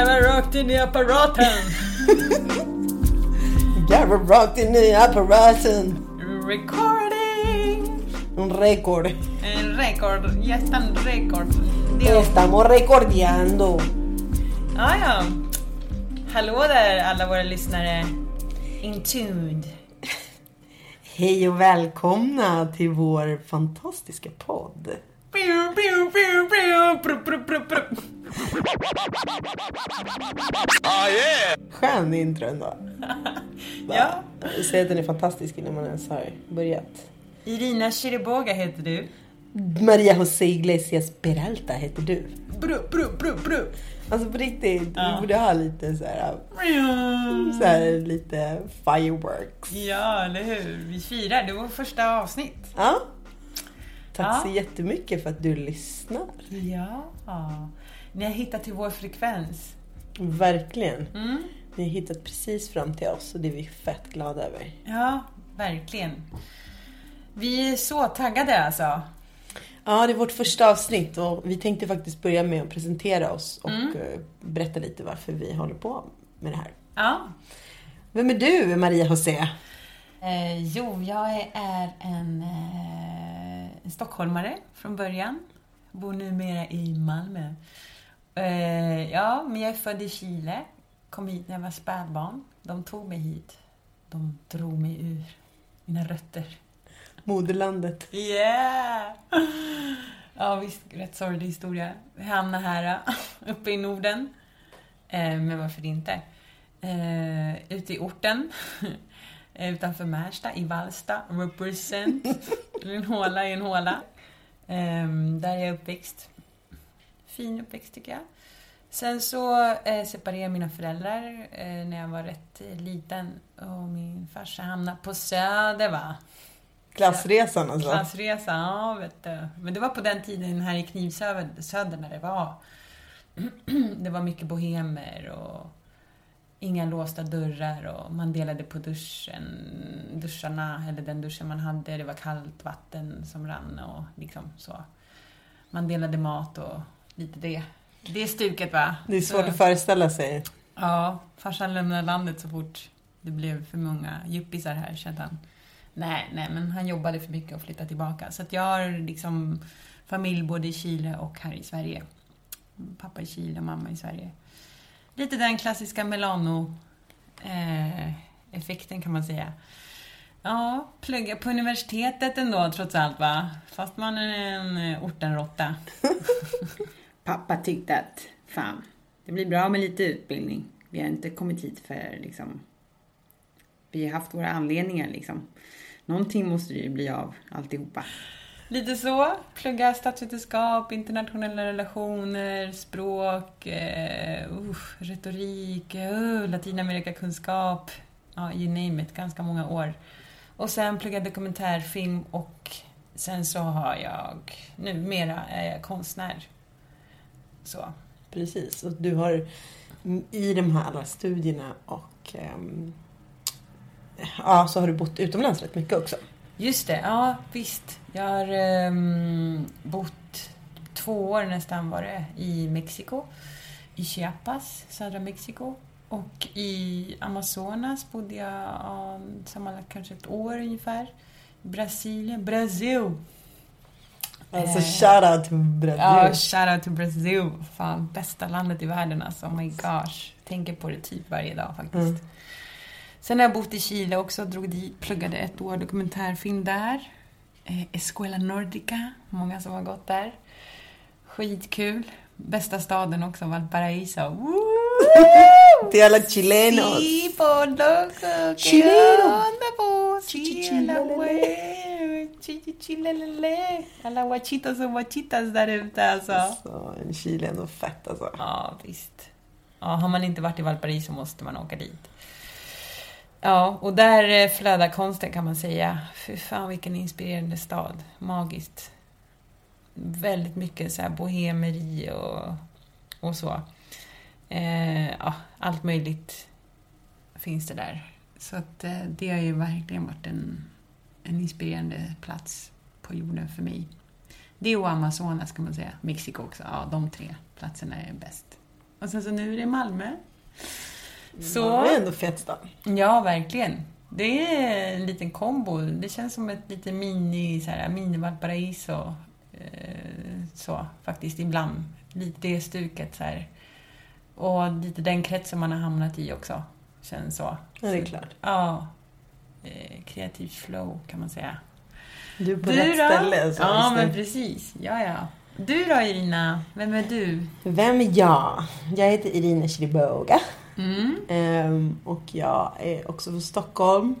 Garva rakt in i apparaten. Garva rakt in i apparaten. Recording. Un récord. En record. Ya están record. Dios. Estamos recordeando. Ah, ja. Hallå där alla våra lyssnare. Intuned. Hej och välkomna till vår fantastiska podd. Skön intro ändå. Ja. Säg att den är fantastisk innan man ens har börjat. Irina Chiriboga heter du. Maria José Iglesias Peralta heter du. Bru, bru, bru, bru. Alltså på riktigt, Ja. du borde ha lite så här, så här lite fireworks. Ja, eller hur? Vi firar. Det var första avsnitt. Ja. Tack Ja. så jättemycket för att du lyssnar. Ja. Ni har hittat till vår frekvens. Verkligen. Mm. Ni har hittat precis fram till oss och det är vi fett glada över. Ja, verkligen. Vi är så taggade alltså. Ja, det är vårt första avsnitt och vi tänkte faktiskt börja med att presentera oss och eh, berätta lite varför vi håller på med det här. Ja. Vem är du, Maria José? Eh, jo, jag är en, eh, en stockholmare från början. Bor numera i Malmö. Eh, ja, men jag är född i Chile. Kom hit när jag var spädbarn. De tog mig hit. De drog mig ur mina rötter. Moderlandet. Yeah! Ja, visst. Rätt sorglig historia. Vi hamnade här uppe i Norden. Eh, men varför inte? Eh, ute i orten. eh, utanför Märsta, i Vallsta. Represent. En håla i en håla. Eh, där är jag uppväxt. Fin uppväxt tycker jag. Sen så eh, separerade mina föräldrar eh, när jag var rätt liten. Och min farsa hamnade på Söder va? Klassresan alltså. Klassresa, ja vet du. Men det var på den tiden här i Knivsöder när det var det var mycket bohemer och inga låsta dörrar och man delade på duschen, duscharna, eller den duschen man hade, det var kallt vatten som rann och liksom så. Man delade mat och lite det. Det är stuket va? Det är svårt Så- att föreställa sig. Ja, farsan lämnade landet så fort det blev för många yuppisar här kände han. Nej, nej, men han jobbade för mycket och flyttade tillbaka. Så att jag har liksom familj både i Chile och här i Sverige. Pappa i Chile och mamma i Sverige. Lite den klassiska Melano-effekten eh, kan man säga. Ja, plugga på universitetet ändå trots allt va? Fast man är en ortenrotta. ortenråtta. Pappa tyckte att fan, det blir bra med lite utbildning. Vi har inte kommit hit för liksom... Vi har haft våra anledningar liksom. Någonting måste det ju bli av alltihopa. Lite så. Plugga statsvetenskap, internationella relationer, språk, uh, retorik, uh, latinamerikakunskap. Ja, you name it. Ganska många år. Och sen plugga dokumentärfilm och sen så har jag, numera är jag konstnär. Så. Precis. Och du har mm, i de här alla studierna och um, ja, så har du bott utomlands rätt mycket också. Just det, ja visst. Jag har ehm, bott två år nästan var det i Mexiko. I Chiapas, södra Mexiko. Och i Amazonas bodde jag ja, sammanlagt kanske ett år ungefär. Brasilien, Brasil! Alltså Eh. shoutout till Brasil. Ja, shoutout till Brasil. Fan, bästa landet i världen alltså. Oh my gosh. Tänker på det typ varje dag faktiskt. Mm. Sen har jag bott i Chile också, drog dit, pluggade ett år dokumentärfilm där. Eh, Escuela Nordica, många som har gått där. Skitkul. Bästa staden också, Valparaiso. Woo! Till alla chilenos. Sí, por loco, Chileno. onda vos? Sí, Chichichilelele. alla guachitos och guachitas där ute alltså. Så, en Chile är ändå fett alltså. Ja, visst. Ja, har man inte varit i Valparaiso måste man åka dit. Ja, och där eh, flödar konsten kan man säga. Fy fan vilken inspirerande stad. Magiskt. Väldigt mycket så här bohemeri och, och så. Eh, ja, allt möjligt finns det där. Så att eh, det har ju verkligen varit en, en inspirerande plats på jorden för mig. Det och Amazonas kan man säga. Mexiko också. Ja, de tre platserna är bäst. Och sen så nu är det Malmö. Så, Ja, det är ändå fet stad. ja, verkligen. Det är en liten kombo. Det känns som ett lite mini, så här, mini Valparaiso. Eh, så, faktiskt, ibland. Lite det stuket så här. Och lite den kretsen man har hamnat i också. Känns så. Ja, det är Så- klart. Ja. Eh, kreativt flow, kan man säga. Du är på Du rätt då? ställe. Så ja, men precis. Ja, ja. Du då, Irina? Vem är du? Vem är jag? Jag heter Irina Chiriboga. Mm. Ehm, och jag är också från Stockholm.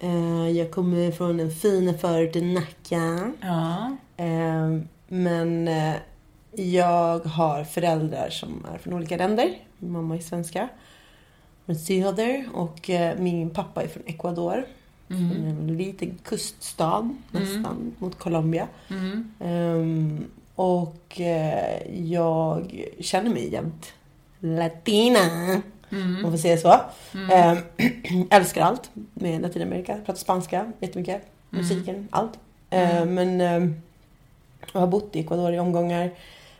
Ehm, jag kommer från den fina förorten Nacka. Ja. Ehm, men eh, jag har föräldrar som är från olika länder. Min mamma är svenska. Från söder. Och eh, min pappa är från Ecuador. Mm. Från en liten kuststad nästan mot Colombia. Mm. Och eh, jag känner mig jämt latina. Mm. Om vi säger så. Ehm, älskar allt med Latinamerika. Pratar spanska jättemycket. Mm. Musiken, allt. Ehm, men ehm, jag har bott i Ecuador i omgångar.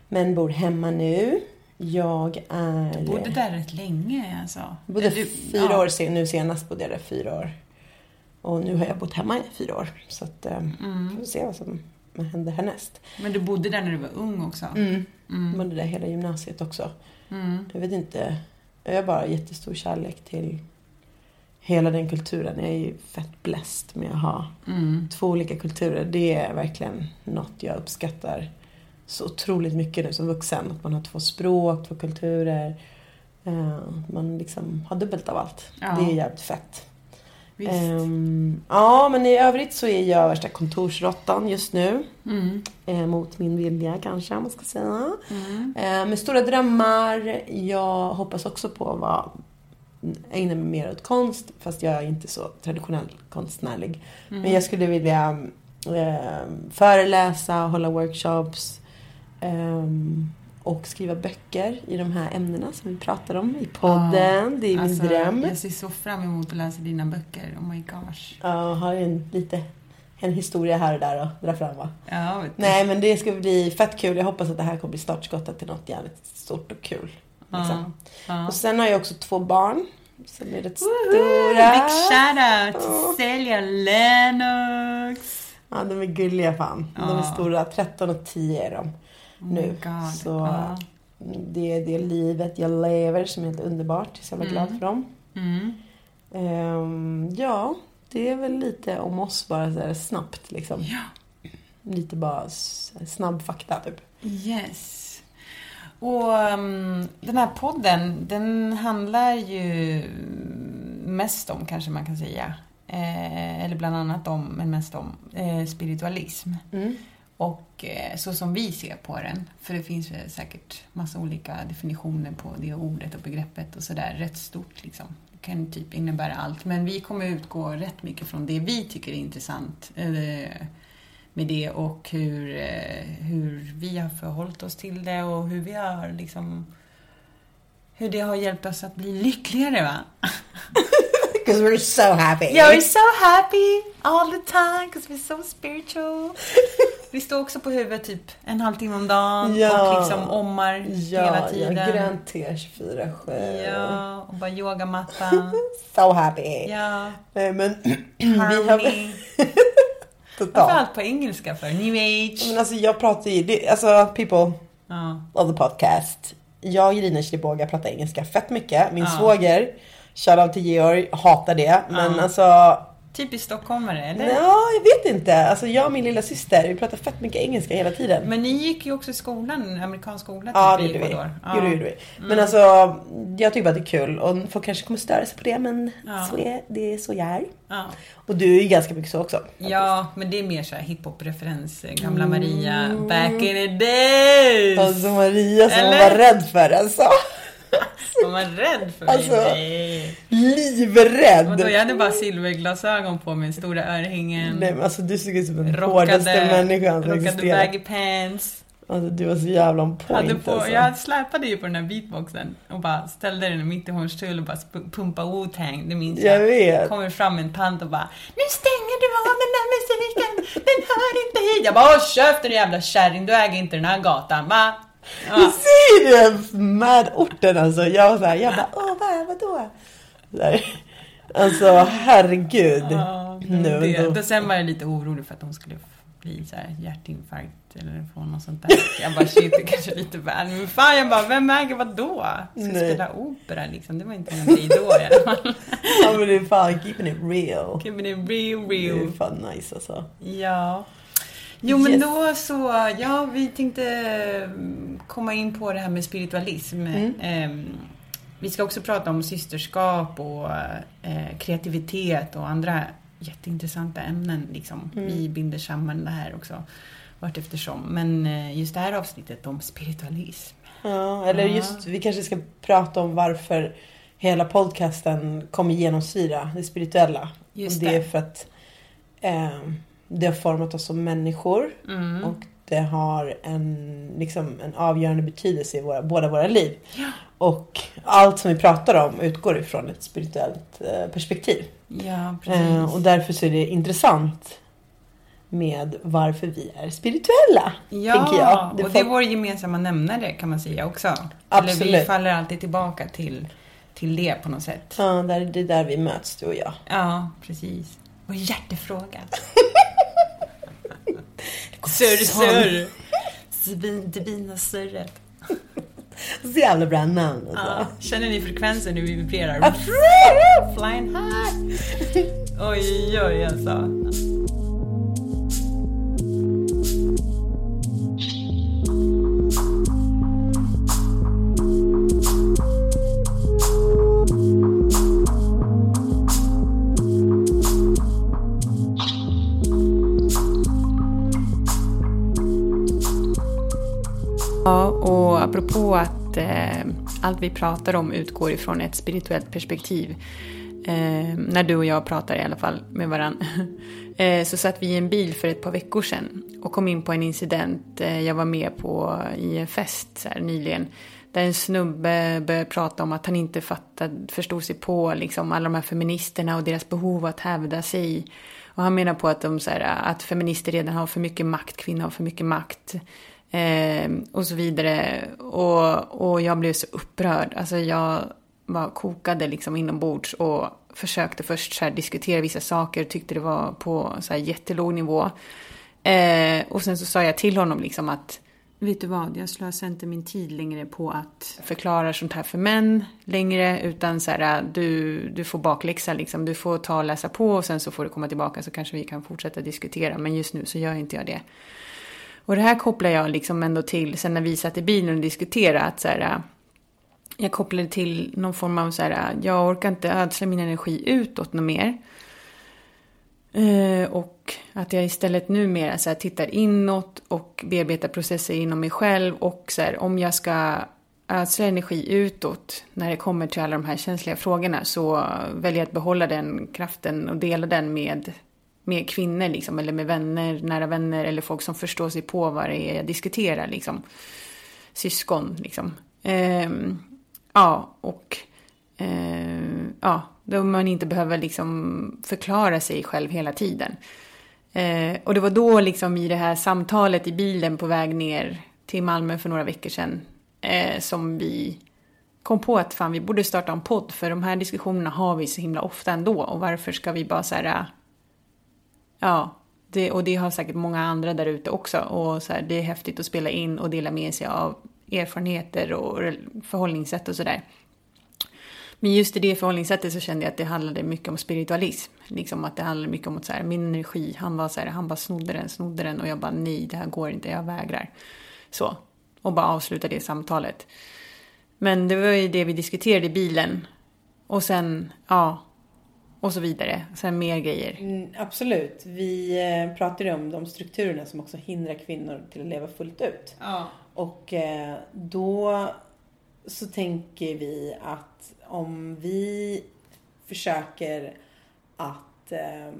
Men bor hemma nu. Jag är... Du bodde där rätt länge alltså. Jag bodde Du- fyra ja. år sen, nu senast bodde jag där fyra år. Och nu har jag bott hemma i fyra år. Så att, Mm. får se vad som händer härnäst. Men du bodde där när du var ung också? Mm. Mm. Bodde där hela gymnasiet också. Mm. Jag vet inte. Jag har bara jättestor kärlek till hela den kulturen. Jag är ju fett blessed med att ha Mm. två olika kulturer. Det är verkligen något jag uppskattar så otroligt mycket nu som vuxen. Att man har två språk, två kulturer. Eh, Man liksom har dubbelt av allt. Ja. Det är jävligt fett. Ehm, ja, men i övrigt så är jag värsta kontorsråttan just nu. Mm. Eh, mot min vilja kanske, man ska säga. Mm. Eh, med stora drömmar. Jag hoppas också på att vara, ägna mig mer åt konst. Fast jag är inte så traditionell konstnärlig. Mm. Men jag skulle vilja eh, föreläsa, hålla workshops. ehm, och skriva böcker i de här ämnena som vi pratar om i podden. det är min Alltså, dröm. Jag ser så fram emot att läsa dina böcker. Oh my gosh. Ja, har en, lite, en historia här och där att dra fram va? Ja. Nej men det ska bli fett kul. Jag hoppas att det här kommer bli startskottet till något jävligt stort och kul. Liksom. Ja. Och sen har jag också två barn. Som är rätt Woho! stora. Big shoutout Ja. till Celia Lennox! Ja, de är gulliga fan. De är Ja. stora. 13 och 10 är de. Oh Nu. God. Så Ja. det är det livet jag lever som är helt underbart. Jag är så jävla glad Mm. för dem. Mm. Ehm, ja, det är väl lite om oss bara så snabbt liksom. Ja. Lite bara snabb fakta typ. Yes. Och um, den här podden, den handlar ju mest om, kanske man kan säga, eh, eller bland annat om, men mest om, eh, spiritualism. Mm. Och eh, så som vi ser på den, för det finns säkert massa olika definitioner på det ordet och begreppet och sådär, rätt stort liksom. Det kan typ innebära allt, men vi kommer utgå rätt mycket från det vi tycker är intressant eh, med det och hur, eh, hur vi har förhållit oss till det och hur vi har liksom hur det har hjälpt oss att bli lyckligare va? Because we're so happy. Yeah, we're so happy all the time because we're so spiritual. Vi står också på huvudet typ en halvtimme om dagen Ja. och liksom ommar ja, hela tiden. Ja, grönt te 24-7. Ja, och bara yogamatta. So happy. Ja, Nej, men vi har. Varför allt på engelska för? New age. Men alltså jag pratar ju, det, alltså people Ja. of the podcast. Jag, Irina Chiliboga, pratar engelska fett mycket. Min Ja. svåger, shoutout till Georg, hatar det. Men Ja. alltså, Typiskt stockholmare, eller? ja, jag vet inte. Alltså jag och min lilla syster, vi pratar fett mycket engelska hela tiden. Men ni gick ju också i skolan, amerikansk skola Ja, det typ, i gjorde vi. Jo, det gjorde vi. Men Mm. alltså, jag tycker bara att det är kul. Och folk kanske kommer störa sig på det, men Ja. så är, det är så jag är. Ja. Och du är ju ganska mycket så också. ja, men det är mer så här hiphop-referens. Gamla Maria, back in the days! Alltså Maria som Eller? var rädd för alltså. Var man rädd för Alltså, mig? Nej. Livrädd! Vadå, jag hade bara silverglasögon på mig, stora örhängen. Nej men alltså du såg ut som den rockade, hårdaste människan som rockade existerar. baggy pants. Alltså du var så jävla on point Hade på, alltså. Jag släpade ju på den här beatboxen och bara ställde den mitt i Hornstull och bara pumpa Wu-Tang, det minns Jag jag. vet. kommer fram en tant och bara Nu stänger du av den där musiken, den hör inte hit. Jag bara Håll käften jävla kärring, du äger inte den här gatan va? Du Ja. ser det med orten alltså. Jag var såhär, jag bara åh vad, vadå? Så här. Alltså herregud. Ja, Nu, det, då- sen var jag lite orolig för att hon skulle bli så här hjärtinfarkt eller få något sånt där. Jag bara shit, det kanske är lite väl. Men fan, jag bara vem äger vad då? Ska Nej. spela opera liksom? Det var inte en grej då i alla fall. Ja men det är fan keeping it real. Keeping it real, Det är real. fan nice alltså. Ja. Jo men Yes. då så, ja vi tänkte mm, komma in på det här med spiritualism. Mm. Ehm, vi ska också prata om systerskap och eh, kreativitet och andra jätteintressanta ämnen. Liksom. Mm. Vi binder samman det här också vart eftersom. Men eh, just det här avsnittet om spiritualism. Ja, eller just vi kanske ska prata om varför hela podcasten kommer genomsyra det spirituella. Just och det är det. för att eh, det har format oss som människor Mm. och det har en, liksom, en avgörande betydelse i våra, båda våra liv. Och allt som vi pratar om utgår ifrån ett spirituellt eh, perspektiv. Ja. Eh, och därför så är det intressant med varför vi är spirituella. Ja, tänker jag. Det och det är vår gemensamma nämnare kan man säga också. Eller Absolut. vi faller alltid tillbaka till, till det på något sätt. Ja, det är där vi möts du och jag. Ja, precis. Och hjärtefråga. surr, surr. Divina surret. Så jävla bra namn alltså. Ja, känner ni frekvensen hur vi vibrerar? Flying high! Oj, oj, alltså. Ja, och apropå att eh, allt vi pratar om utgår ifrån ett spirituellt perspektiv. Eh, när du och jag pratar i alla fall med varandra. Eh, så satt vi i en bil för ett par veckor sedan och kom in på en incident eh, jag var med på i en fest så här, nyligen. Där en snubbe började prata om att han inte fattade, förstod sig på liksom, alla de här feministerna och deras behov att hävda sig. Och han menar på att, de, så här, att feminister redan har för mycket makt, kvinnor har för mycket makt. Eh, och så vidare. Och, och jag blev så upprörd. Alltså jag bara kokade liksom inombords och försökte först så diskutera vissa saker. Tyckte det var på så här jättelåg nivå. Eh, och sen så sa jag till honom liksom att Vet du vad, jag slösar inte min tid längre på att förklara sånt här för män längre. Utan så här, du, du får bakläxa liksom. Du får ta och läsa på och sen så får du komma tillbaka så kanske vi kan fortsätta diskutera. Men just nu så gör inte jag det. Och det här kopplar jag liksom ändå till, sen när vi satt i bilen och diskuterade, att så här, äh, jag kopplade till någon form av så här, äh, jag orkar inte ödsla min energi utåt något mer. Eh, och att jag istället numera så här, tittar inåt och bearbetar processer inom mig själv. Och så här, om jag ska ödsla energi utåt när det kommer till alla de här känsliga frågorna så väljer jag att behålla den kraften och dela den med, med kvinnor liksom, eller med vänner, nära vänner eller folk som förstår sig på vad det är jag diskuterar. Liksom. Syskon liksom. Ehm, ja, och eh, ja, då man inte behöver liksom förklara sig själv hela tiden. Eh, och det var då liksom i det här samtalet i bilen på väg ner till Malmö för några veckor sedan eh, som vi kom på att fan vi borde starta en podd för de här diskussionerna har vi så himla ofta ändå och varför ska vi bara så här, ja, det, och det har säkert många andra där ute också och så här, det är häftigt att spela in och dela med sig av erfarenheter och förhållningssätt och sådär. Men just i det förhållningssättet så kände jag att det handlade mycket om spiritualism. Liksom att det handlade mycket om att så här, min energi, han var så här, han bara snodde den, snodde den och jag bara nej, det här går inte, jag vägrar. Så. Och bara avsluta det samtalet. Men det var ju det vi diskuterade i bilen. Och sen, ja, och så vidare. Sen mer grejer. Mm, absolut. Vi eh, pratade om de strukturerna som också hindrar kvinnor till att leva fullt ut. Ja. Och eh, då så tänker vi att om vi försöker att eh,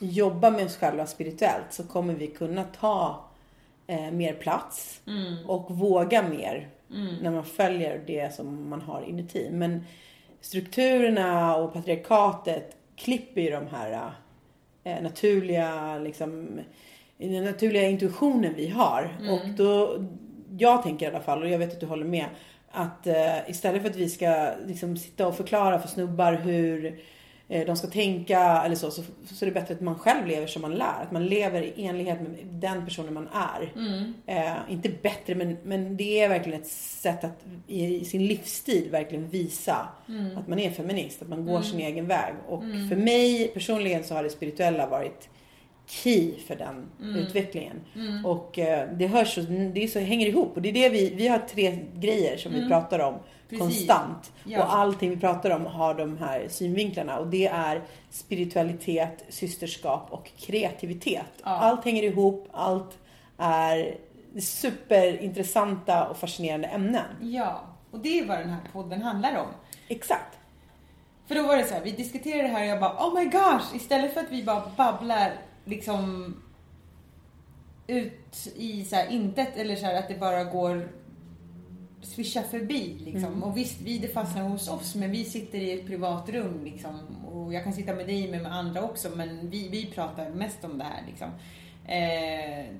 jobba med oss själva spirituellt så kommer vi kunna ta eh, mer plats Mm. och våga mer när man följer det som man har inuti. Men strukturerna och patriarkatet klipper ju de här eh, naturliga, liksom, den naturliga intuitionen vi har. Och då, jag tänker i alla fall, och jag vet att du håller med, att eh, istället för att vi ska liksom, sitta och förklara för snubbar hur eh, de ska tänka eller så, så, så är det bättre att man själv lever som man lär. Att man lever i enlighet med den personen man är. Eh, inte bättre, men, men det är verkligen ett sätt att i, i sin livsstil verkligen visa att man är feminist. Att man går sin egen väg. Och för mig personligen så har det spirituella varit key för den utvecklingen. Och eh, det hörs så, det så, hänger ihop. Och det är det vi, vi har tre grejer som vi pratar om Precis. konstant. Ja. Och allting vi pratar om har de här synvinklarna. Och det är spiritualitet, systerskap och kreativitet. Ja. Allt hänger ihop, allt är superintressanta och fascinerande ämnen. Ja, och det är vad den här podden handlar om. Exakt. För då var det så här, vi diskuterade det här och jag bara oh my gosh, istället för att vi bara babblar liksom ut i så här intet eller så här att det bara går swisha förbi liksom. Och visst, vi det fastnar hos oss men vi sitter i ett privat rum liksom. Och jag kan sitta med dig men med andra också men vi, vi pratar mest om det här liksom. Eh,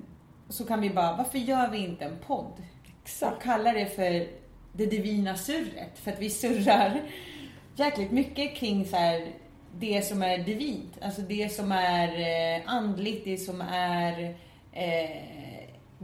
så kan vi bara, varför gör vi inte en podd? Exakt. Och kallar det för det divina surret. För att vi surrar jäkligt mycket kring så här, det som är divint. Alltså det som är eh, andligt, det som är eh,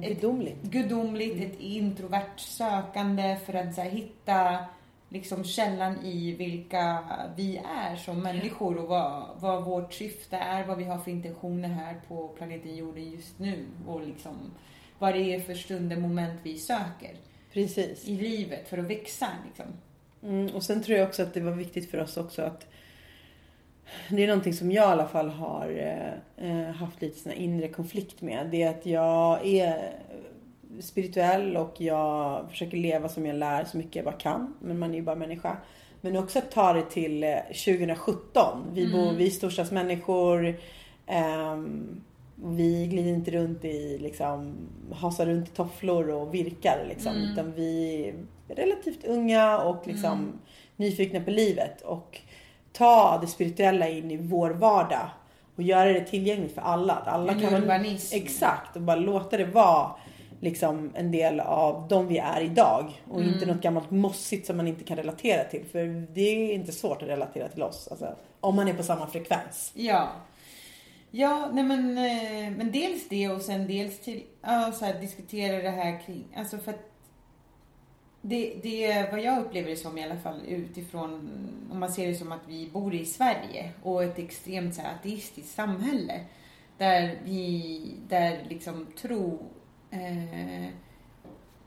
ett Gudomligt. gudomligt, ett introvert sökande för att här, hitta liksom källan i vilka vi är som människor och vad, vad vårt syfte är, vad vi har för intentioner här på planeten jorden just nu och liksom vad det är för stunder, moment vi söker Precis. i livet för att växa liksom. Mm, och sen tror jag också att det var viktigt för oss också att det är någonting som jag i alla fall har eh, eh, haft lite sån inre konflikt med. Det är att jag är spirituell och jag försöker leva som jag lär så mycket jag bara kan. Men man är ju bara människa. Men också att ta det till eh, 2017. Vi bor, vi är storstadsmänniskor. ehm, vi glider inte runt i liksom, hasar runt i tofflor och virkar liksom. Utan vi är relativt unga och liksom nyfikna på livet. Och ta det spirituella in i vår vardag. Och göra det tillgängligt för alla. Att alla En kan urbanism. Exakt. Och bara låta det vara liksom en del av de vi är idag. Och inte något gammalt mossigt som man inte kan relatera till. För det är inte svårt att relatera till oss. Alltså, om man är på samma frekvens. Ja. Ja, nej men, eh, men dels det och sen dels till, ja, så här, diskutera det här kring, alltså för att det, det, vad jag upplever det som i alla fall utifrån, om man ser det som att vi bor i Sverige och ett extremt så här, ateistiskt samhälle. Där vi, där liksom tro eh,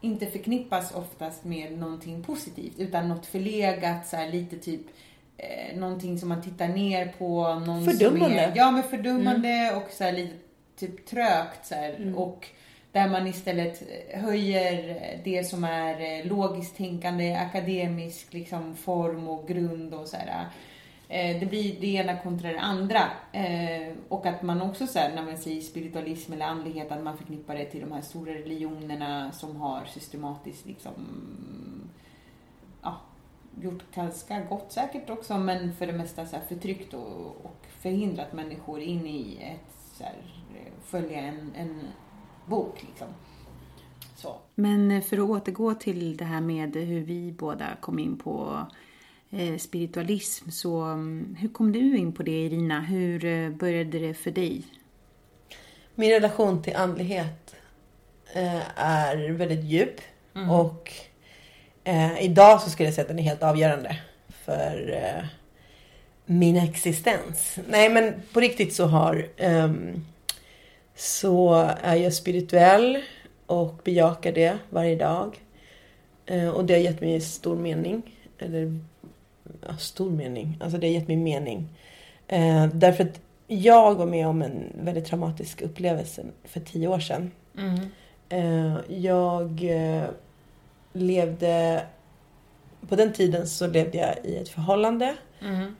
inte förknippas oftast med någonting positivt utan något förlegat, så här, lite typ eh, någonting som man tittar ner på. Någon Fördummande. Som är, ja, men fördummande och så här, lite typ trögt så här, och där man istället höjer det som är eh, logiskt tänkande, akademisk liksom, form och grund och så här. Eh, Det blir det ena kontra det andra. Eh, Och att man också så här, när man säger spiritualism eller andlighet, att man förknippar det till de här stora religionerna som har systematiskt liksom, ja, gjort ganska gott säkert också, men för det mesta så här förtryckt och, och förhindrat människor in i ett så här, eh, följa en, en bok liksom. Så. Men för att återgå till det här med hur vi båda kom in på eh, spiritualism, så mm, hur kom du in på det Irina? Hur eh, började det för dig? Min relation till andlighet eh, är väldigt djup och eh, idag så skulle jag säga att den är helt avgörande för eh, min existens. Nej men på riktigt så har ehm, så är jag spirituell och bejakar det varje dag. Eh, och det har gett mig stor mening. Eller ja, stor mening. Alltså det har gett mig mening. Eh, därför att jag var med om en väldigt traumatisk upplevelse för tio år sedan. Eh, jag levde... På den tiden så levde jag i ett förhållande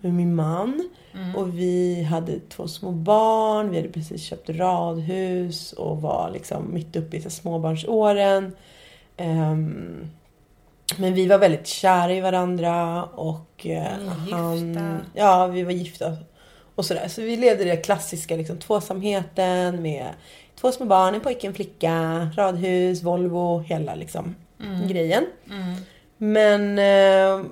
med min man. Och vi hade två små barn. Vi hade precis köpt radhus och var liksom mitt uppe i så småbarnsåren. Ehm, men vi var väldigt kära i varandra och är han... gifta. Ja, vi var gifta. Och sådär. Så vi levde den klassiska liksom, tvåsamheten med två små barn, en pojke, en flicka, radhus, Volvo, hela liksom grejen. Men eh,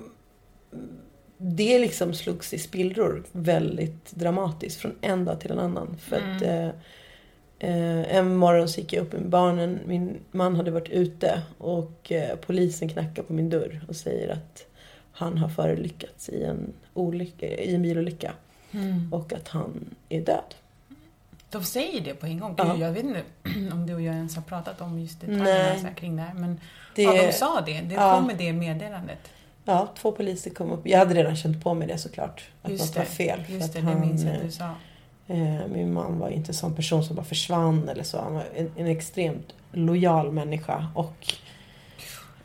det liksom slogs i spillror väldigt dramatiskt från en dag till en annan. För att eh, eh, en morgon så gick jag upp med barnen. Min man hade varit ute och eh, polisen knackar på min dörr och säger att han har förolyckats i en, olycka, i en bilolycka. Och att han är död. De säger det på en gång. Ja. Jag vet inte om du och jag ens har pratat om just detaljerna kring det här. Men Det- ja, de sa det. Det Ja. kom med det meddelandet. Ja, två poliser kom upp. Jag hade redan känt på mig det såklart. Att Just något var det. fel. för Just att det, det han, minns jag att eh, du sa. Eh, min man var inte en sån person som bara försvann eller så. Han var en, en extremt lojal människa och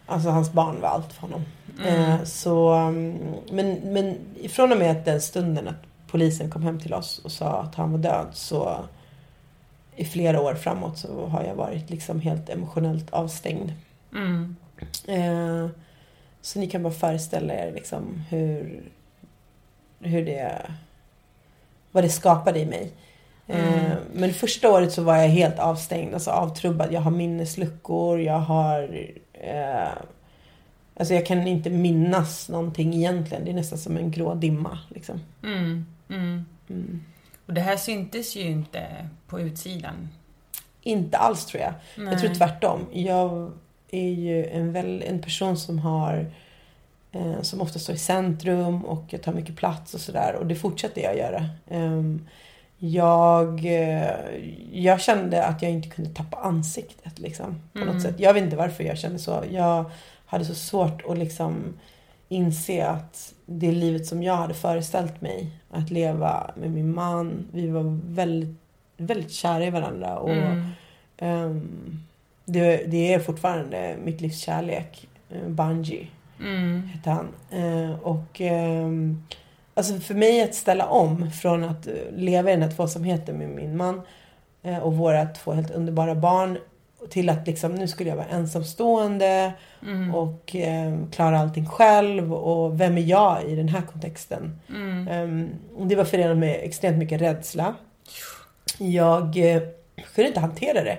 alltså hans barn var allt för honom. Eh, så, mm, men, men från och med den stunden att polisen kom hem till oss och sa att han var död så i flera år framåt så har jag varit liksom helt emotionellt avstängd. Mm. Eh, så ni kan bara föreställa er liksom hur, hur det, vad det skapade i mig. Eh, men första året så var jag helt avstängd, alltså avtrubbad. Jag har minnesluckor, jag har... Eh, alltså jag kan inte minnas någonting egentligen. Det är nästan som en grå dimma. Liksom. Mm. Mm. Mm. Och det här syntes ju inte på utsidan. Inte alls tror jag. Nej. Jag tror tvärtom. Jag är ju en, väl, en person som har eh, som ofta står i centrum och jag tar mycket plats och sådär. Och det fortsätter jag göra. Ehm, jag, eh, jag kände att jag inte kunde tappa ansiktet liksom, på något sätt. Jag vet inte varför jag kände så. Jag hade så svårt att liksom inse att det livet som jag hade föreställt mig att leva med min man. Vi var väldigt, väldigt kära i varandra. Och, Mm. Ehm, det, det är fortfarande mitt livs kärlek. Uh, Bungie Mm. hette han. Eh, och ehm, alltså för mig att ställa om från att eh, leva i den här tvåsamheten med min man eh, och våra två helt underbara barn till att liksom, nu skulle jag vara ensamstående Mm. och eh, klara allting själv och vem är jag i den här kontexten? Mm. Ehm, det var förenat med extremt mycket rädsla. Jag eh, kunde inte hantera det.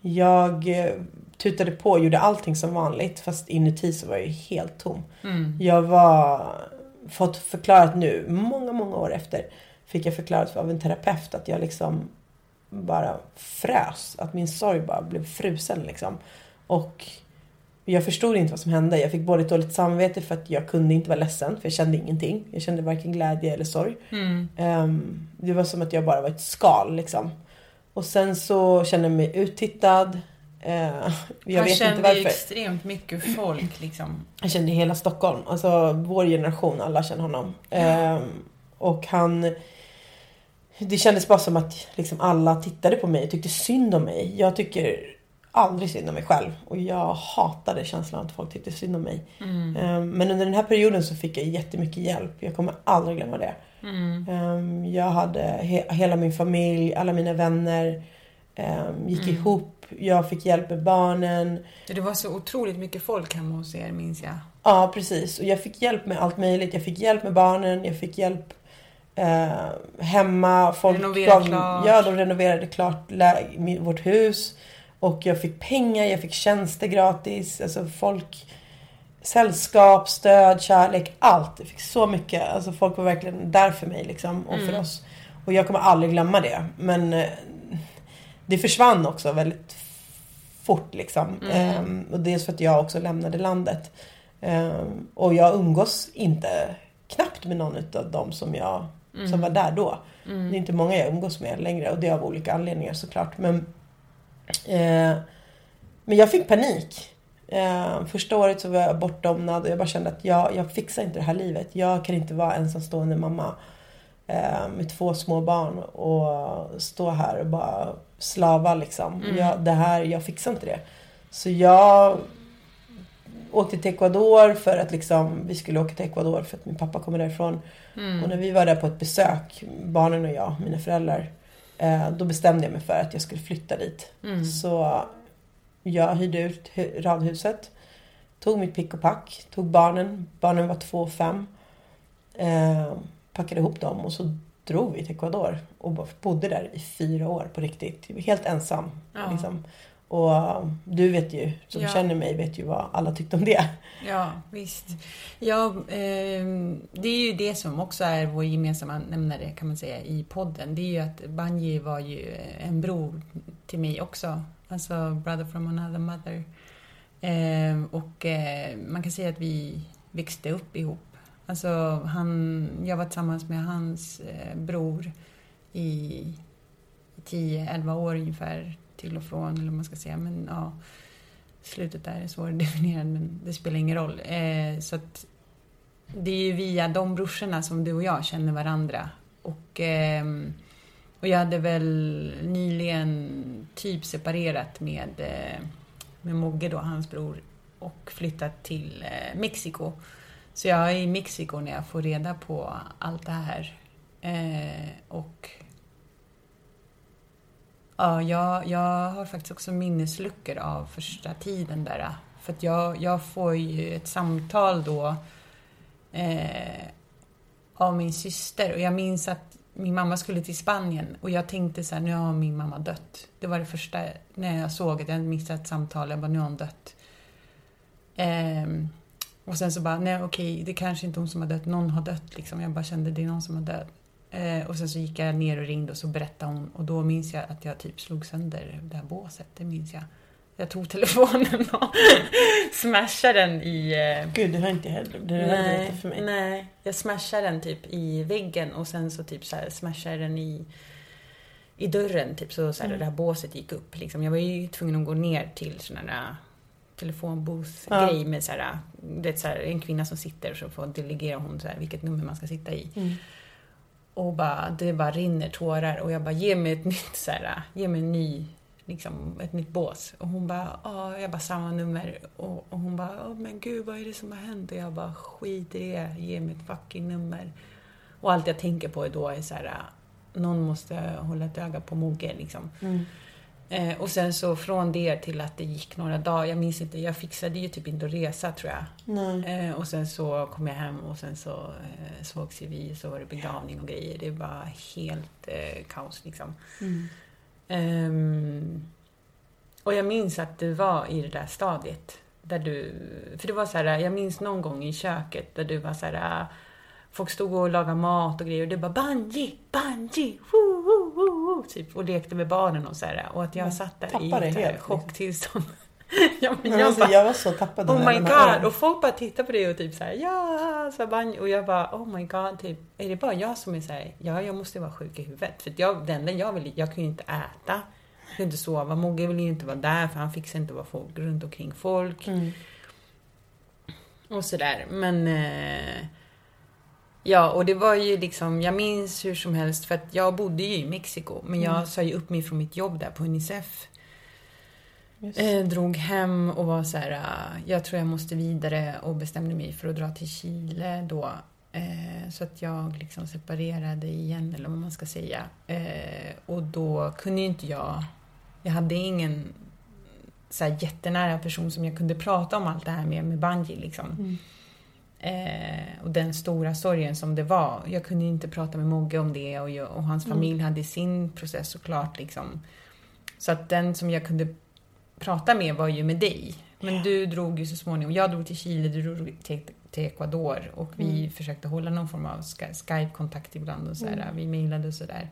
Jag eh, tutade på och gjorde allting som vanligt fast inuti så var jag ju helt tom. Mm. Jag var fått förklarat nu, många, många år efter, fick jag förklarat av en terapeut att jag liksom bara frös. Att min sorg bara blev frusen liksom. Och jag förstod inte vad som hände. Jag fick både dåligt samvete för att jag kunde inte vara ledsen, för jag kände ingenting. Jag kände varken glädje eller sorg. Mm. Ehm, det var som att jag bara var ett skal liksom. Och sen så kände jag mig uttittad. Eh, jag Han vet kände inte varför. extremt mycket folk liksom. Jag kände hela Stockholm, alltså vår generation, alla känner honom. Ehm, och han... Det kändes bara som att liksom alla tittade på mig och tyckte synd om mig. Jag tycker aldrig synd om mig själv. Och jag hatade känslan att folk tyckte synd om mig. Ehm, men under den här perioden så fick jag jättemycket hjälp. Jag kommer aldrig glömma det. Ehm, jag hade he- hela min familj, alla mina vänner eh, gick ihop. Jag fick hjälp med barnen. Det var så otroligt mycket folk hemma hos er, minns jag. Ja, precis. Och jag fick hjälp med allt möjligt. Jag fick hjälp med barnen, jag fick hjälp eh, hemma. Folk Renovera klart. Ja, de renoverade klart vårt hus. Och jag fick pengar, jag fick tjänster gratis. Alltså folk... Sällskap, stöd, kärlek, allt. Jag fick så mycket. Alltså folk var verkligen där för mig liksom. Och för oss. Och jag kommer aldrig glömma det. Men eh, det försvann också väldigt fort liksom. Ehm, och dels för att jag också lämnade landet. Ehm, och jag umgås inte knappt med någon av dem som jag som var där då. Det är inte många jag umgås med längre och det är av olika anledningar såklart. Men, eh, men jag fick panik. Eh, första året så var jag bortdomnad och jag bara kände att jag, jag fixar inte det här livet. Jag kan inte vara ensamstående mamma eh, med två små barn och stå här och bara slava liksom. Jag, det här, jag fixar inte det. Så jag åkte till Ecuador för att liksom, vi skulle åka till Ecuador för att min pappa kommer därifrån. Och när vi var där på ett besök, barnen och jag, mina föräldrar, eh, då bestämde jag mig för att jag skulle flytta dit. Så jag hyrde ut hu- radhuset, tog mitt pick och pack, tog barnen, barnen var två och fem, eh, packade ihop dem och så drog vi till Ecuador och bo- bodde där i fyra år på riktigt. Helt ensam. Ja. Liksom. Och eh, du vet ju, som Ja. känner mig, vet ju vad alla tyckte om det. Ja, visst. Ja, ehm, det är ju det som också är vår gemensamma nämnare kan man säga i podden. Det är ju att Banji var ju en bror till mig också. Alltså brother from another mother. Eh, och eh, man kan säga att vi växte upp ihop. Alltså han, jag var tillsammans med hans eh, bror i 10-11 år ungefär till och från, eller vad man ska säga. Men ja, slutet där är svårdefinierat men det spelar ingen roll. Eh, så att det är ju via de brorsorna som du och jag känner varandra. Och, ehm, och jag hade väl nyligen typ separerat med, eh, med Mogge då, hans bror, och flyttat till eh, Mexiko. Så jag är i Mexiko när jag får reda på allt det här. Eh, och Ja, jag, jag har faktiskt också minnesluckor av första tiden där. För att jag, jag får ju ett samtal då eh, av min syster. Och jag minns att min mamma skulle till Spanien och jag tänkte så här, nu har min mamma dött. Det var det första, när jag såg att jag hade missat ett samtal, jag bara, nu har hon dött. Ehm, och sen så bara, nej okej, det kanske inte är hon som har dött, någon har dött liksom. Jag bara kände, det är någon som har dött. Eh, och sen så gick jag ner och ringde och så berättade hon och då minns jag att jag typ slog sönder det här båset, det minns jag. Jag tog telefonen och smashade den i... Eh, Gud, det har inte heller det jag inte för mig. nej, jag smashade den typ i väggen och sen så typ så här smashade den i, i dörren typ så, så här, det här båset gick upp liksom. Jag var ju tvungen att gå ner till sådana där telefonbooth-grej med så här, det är så här, en kvinna som sitter och så får delegera hon så här, vilket nummer man ska sitta i. Mm. Och bara, det bara rinner tårar och jag bara, ge mig ett nytt så här, ge mig en ny, liksom ett nytt bås. Och hon bara, ja, jag bara samma nummer. Och, och hon bara, men gud vad är det som har hänt? Och jag bara, skit i det, ge mig ett fucking nummer. Och allt jag tänker på då är så här, någon måste hålla ett öga på Mogge liksom. Mm. Eh, och sen så från det till att det gick några dagar, jag minns inte, jag fixade ju typ inte att resa tror jag. Eh, och sen så kom jag hem och sen så eh, sågs vi, så var det begravning och grejer. Det var helt eh, kaos liksom. Mm. Ehm, och jag minns att du var i det där stadiet. Där du, för det var så här, jag minns någon gång i köket där du var så här, folk stod och lagade mat och grejer och du bara banji, banji, woo, woo, woo, typ och lekte med barnen och så här. Och att jag satt där i tappade ett så här helt, liksom. Ja, men jag alltså, bara, jag var så tappad Oh my god! Och folk bara tittar på det och typ såhär ja, så banj. Och jag bara oh my god, typ, är det bara jag som är såhär, ja jag måste vara sjuk i huvudet. För jag, det enda jag vill, jag kan ju inte äta, jag kan inte sova, Mogge vill ju inte vara där för han fixar inte att vara folk, runt omkring folk. Mm. Och sådär, men eh, Ja, och det var ju liksom, jag minns hur som helst för att jag bodde ju i Mexiko, men jag sa ju upp mig från mitt jobb där på Unicef. Eh, drog hem och var så här, eh, jag tror jag måste vidare och bestämde mig för att dra till Chile då. Eh, så att jag liksom separerade igen, eller vad man ska säga. Eh, och då kunde ju inte jag Jag hade ingen så här jättenära person som jag kunde prata om allt det här med, med Bungy liksom. Eh, och den stora sorgen som det var. Jag kunde inte prata med Mogge om det och, jag, och hans familj hade sin process såklart liksom. Så att den som jag kunde prata med var ju med dig. Men du drog ju så småningom, jag drog till Chile, du drog till, till Ecuador och vi försökte hålla någon form av Sky- Skype-kontakt ibland och sådär. Vi mejlade och sådär.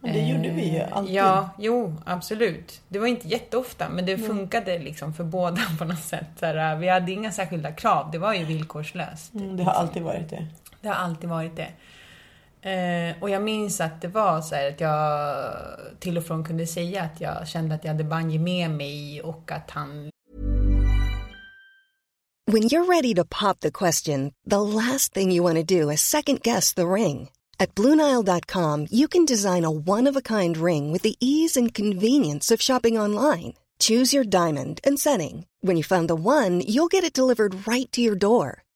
Men det gjorde vi ju Eh, alltid. Ja, jo, absolut. Det var inte jätteofta, men det funkade liksom för båda på något sätt. Vi hade inga särskilda krav, det var ju villkorslöst. Mm, det har alltid varit det. Det har alltid varit det. Eh, och jag minns att det var så här att jag till och från kunde säga att jag kände att jag hade Banji med mig och att han When you're ready to pop the question, the last thing you want to do is second guess the ring. At Bluenile.com, you can design a one of a kind ring with the ease and convenience of shopping online. Choose your diamond and setting. When you find the one, you'll get it delivered right to your door.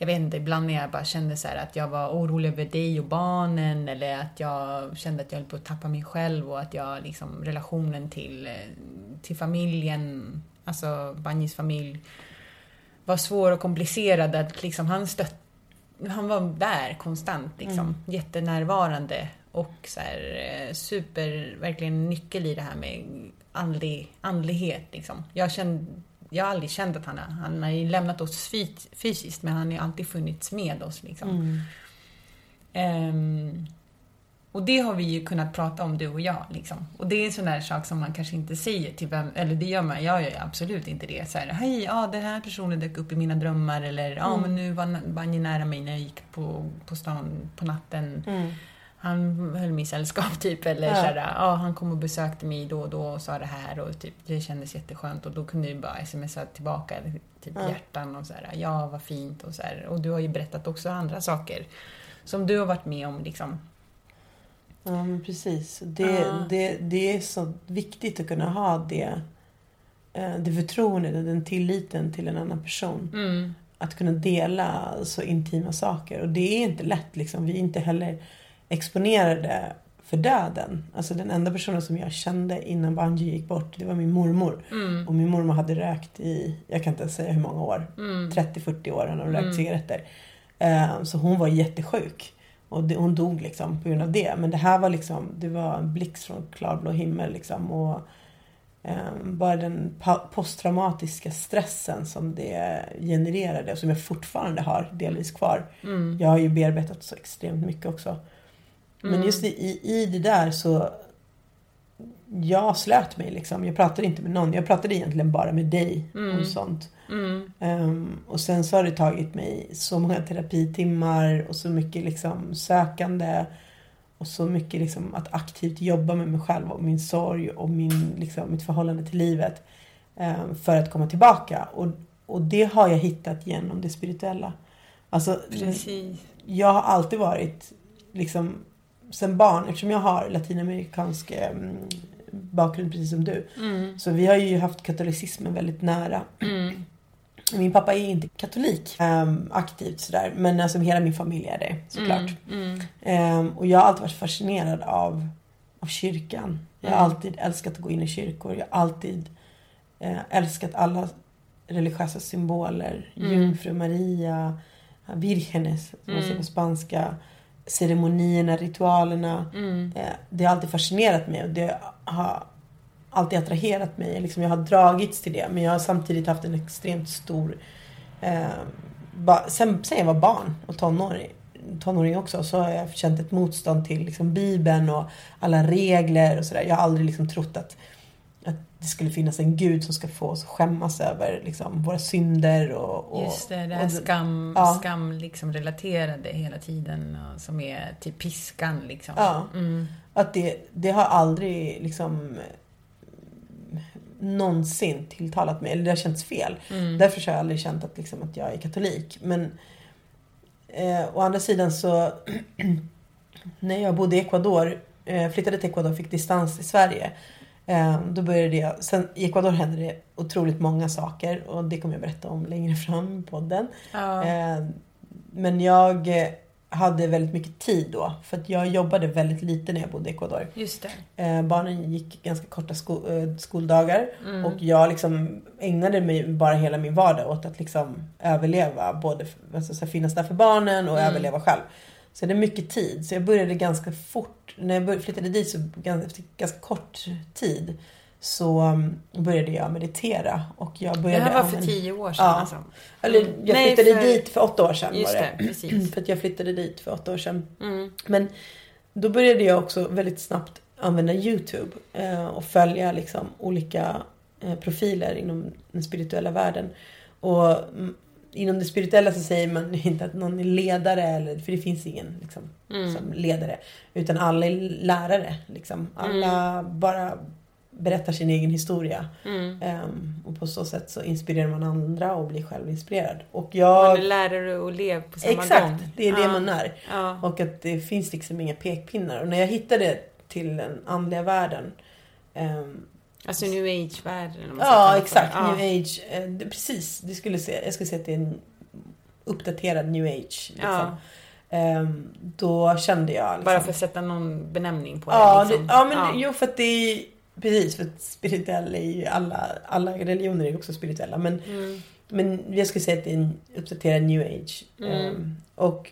jag vet inte, ibland när jag bara kände så att jag var orolig över dig och barnen eller att jag kände att jag höll på att tappa mig själv och att jag liksom relationen till, eh, till familjen, alltså Banjis familj, var svår och komplicerad. Att liksom han stött, han var där konstant liksom, jättenärvarande och så här, eh, super, verkligen nyckel i det här med andlig, andlighet liksom. Jag kände jag har aldrig känt att han, han har lämnat oss fy- fysiskt men han har alltid funnits med oss. Liksom. Ehm, och det har vi ju kunnat prata om du och jag. Liksom. Och det är en sån där sak som man kanske inte säger till vem, eller det gör man, jag gör absolut inte det. Så här, hej, ja den här personen dök upp i mina drömmar eller ja men nu var Banji nära mig när jag gick på, på stan på natten. Han höll mig i sällskap typ eller Ja. så här, ja han kom och besökte mig då och då och sa det här och typ det kändes jätteskönt och då kunde jag bara smsa tillbaka typ hjärtan och så här, ja vad fint och så här. Och du har ju berättat också andra saker som du har varit med om liksom. Ja, men precis. Det, Ja. det, det är så viktigt att kunna ha det, eh, det förtroendet och den tilliten till en annan person. Mm. Att kunna dela så intima saker. Och det är inte lätt. Liksom. Vi är inte heller exponerade för döden. Alltså den enda personen som jag kände innan Banji gick bort, det var min mormor. Och min mormor hade rökt i, jag kan inte ens säga hur många år. 30-40 år hon hade rökt cigaretter. Eh, Så hon var jättesjuk. Och det, hon dog liksom på grund av det. Men det här var liksom, det var en blixt från klarblå himmel liksom. Och eh, bara den posttraumatiska stressen som det genererade och som jag fortfarande har delvis kvar. Jag har ju bearbetat så extremt mycket också. Men just i, i, det där så jag slöt mig liksom. Jag pratade inte med någon. Jag pratade egentligen bara med dig om sånt. Ehm, och sen så har det tagit mig så många terapitimmar och så mycket liksom sökande. Och så mycket liksom att aktivt jobba med mig själv och min sorg och min, liksom, mitt förhållande till livet. ehm, för att komma tillbaka. Och, och det har jag hittat genom det spirituella. Alltså, Precis. jag har alltid varit liksom sen barn, eftersom jag har latinamerikansk eh, bakgrund precis som du. Så vi har ju haft katolicismen väldigt nära. Min pappa är inte katolik ehm, aktivt sådär. Men alltså hela min familj är det såklart. Ehm, och jag har alltid varit fascinerad av av kyrkan. Jag har alltid älskat att gå in i kyrkor. Jag har alltid eh, älskat alla religiösa symboler. Jungfru Maria, Virgenes, som man säger på spanska. Ceremonierna, ritualerna. Eh, det har alltid fascinerat mig och det har alltid attraherat mig. Liksom jag har dragits till det men jag har samtidigt haft en extremt stor... Eh, ba, sen, sen jag var barn och tonåring, tonåring också så har jag känt ett motstånd till liksom, Bibeln och alla regler och sådär. Jag har aldrig liksom trott att, att det skulle finnas en gud som ska få oss att skämmas över liksom, våra synder och... och Just det, det här och- skam, ja. skam liksom relaterade hela tiden och som är till piskan liksom. Ja. Att det, det har aldrig liksom någonsin tilltalat mig. Eller det har känts fel. Därför så har jag aldrig känt att, liksom, att jag är katolik. Men eh, å andra sidan så när jag bodde i Ecuador, eh, flyttade till Ecuador och fick distans i Sverige. Eh, då började jag, sen i Ecuador hände det otroligt många saker och det kommer jag berätta om längre fram i podden. Ja. Eh, men jag hade väldigt mycket tid då. För att jag jobbade väldigt lite när jag bodde i Ecuador. Just det. Eh, barnen gick ganska korta eh, skoldagar. Och jag liksom ägnade mig bara hela min vardag åt att liksom överleva. Både alltså, finnas där för barnen och överleva själv. Så det är mycket tid. Så jag började ganska fort. När jag flyttade dit så gan- efter ganska kort tid så um, började jag meditera. Och jag Det började här var för tio år sedan Ja. alltså. Eller jag Nej, flyttade för- dit för åtta år sedan Just var det, det. precis. för att jag flyttade dit för åtta år sedan. Mm. Men då började jag också väldigt snabbt använda Youtube eh, och följa liksom olika eh, profiler inom den spirituella världen. Och mm, inom det spirituella så säger man inte att någon är ledare, eller, för det finns ingen liksom, som ledare. Utan alla är lärare. Liksom. Alla bara berättar sin egen historia. Ehm, och på så sätt så inspirerar man andra och blir själv inspirerad. Och jag... Man är lärare och elev på samma Exakt, gång. det är det Ja. man är. Ja. Och att det finns liksom inga pekpinnar. Och när jag hittade till den andliga världen. ehm, Alltså new age-världen. ja, exakt. Ja. New age. eh, precis, det skulle se, jag skulle säga att det är en uppdaterad new age. Liksom. Ja. Ehm, då kände jag... Liksom, Bara för att sätta någon benämning på Ja, det. Liksom. det, ja men jo för att det är Precis, för att spirituell är ju alla, alla religioner är ju också spirituella. Men, Mm. men jag skulle säga att det är en uppdaterad new age. Ehm, och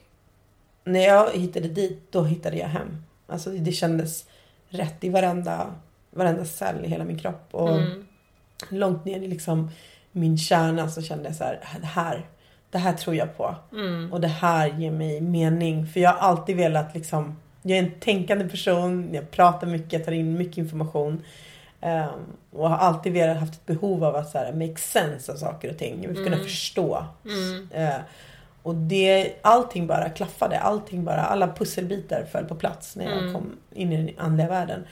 när jag hittade dit, då hittade jag hem. Alltså det kändes rätt i varenda, varenda cell i hela min kropp. Och Mm. långt ner i liksom min kärna så kände jag så här, det här, det här tror jag på. Mm. Och det här ger mig mening. För jag har alltid velat liksom, jag är en tänkande person, jag pratar mycket, jag tar in mycket information. Ehm, och har alltid velat haft ett behov av att så här, make sense av saker och ting. Jag vill kunna förstå. Eh, och det, allting bara klaffade. Allting bara, alla pusselbitar föll på plats när jag kom in i den andliga världen.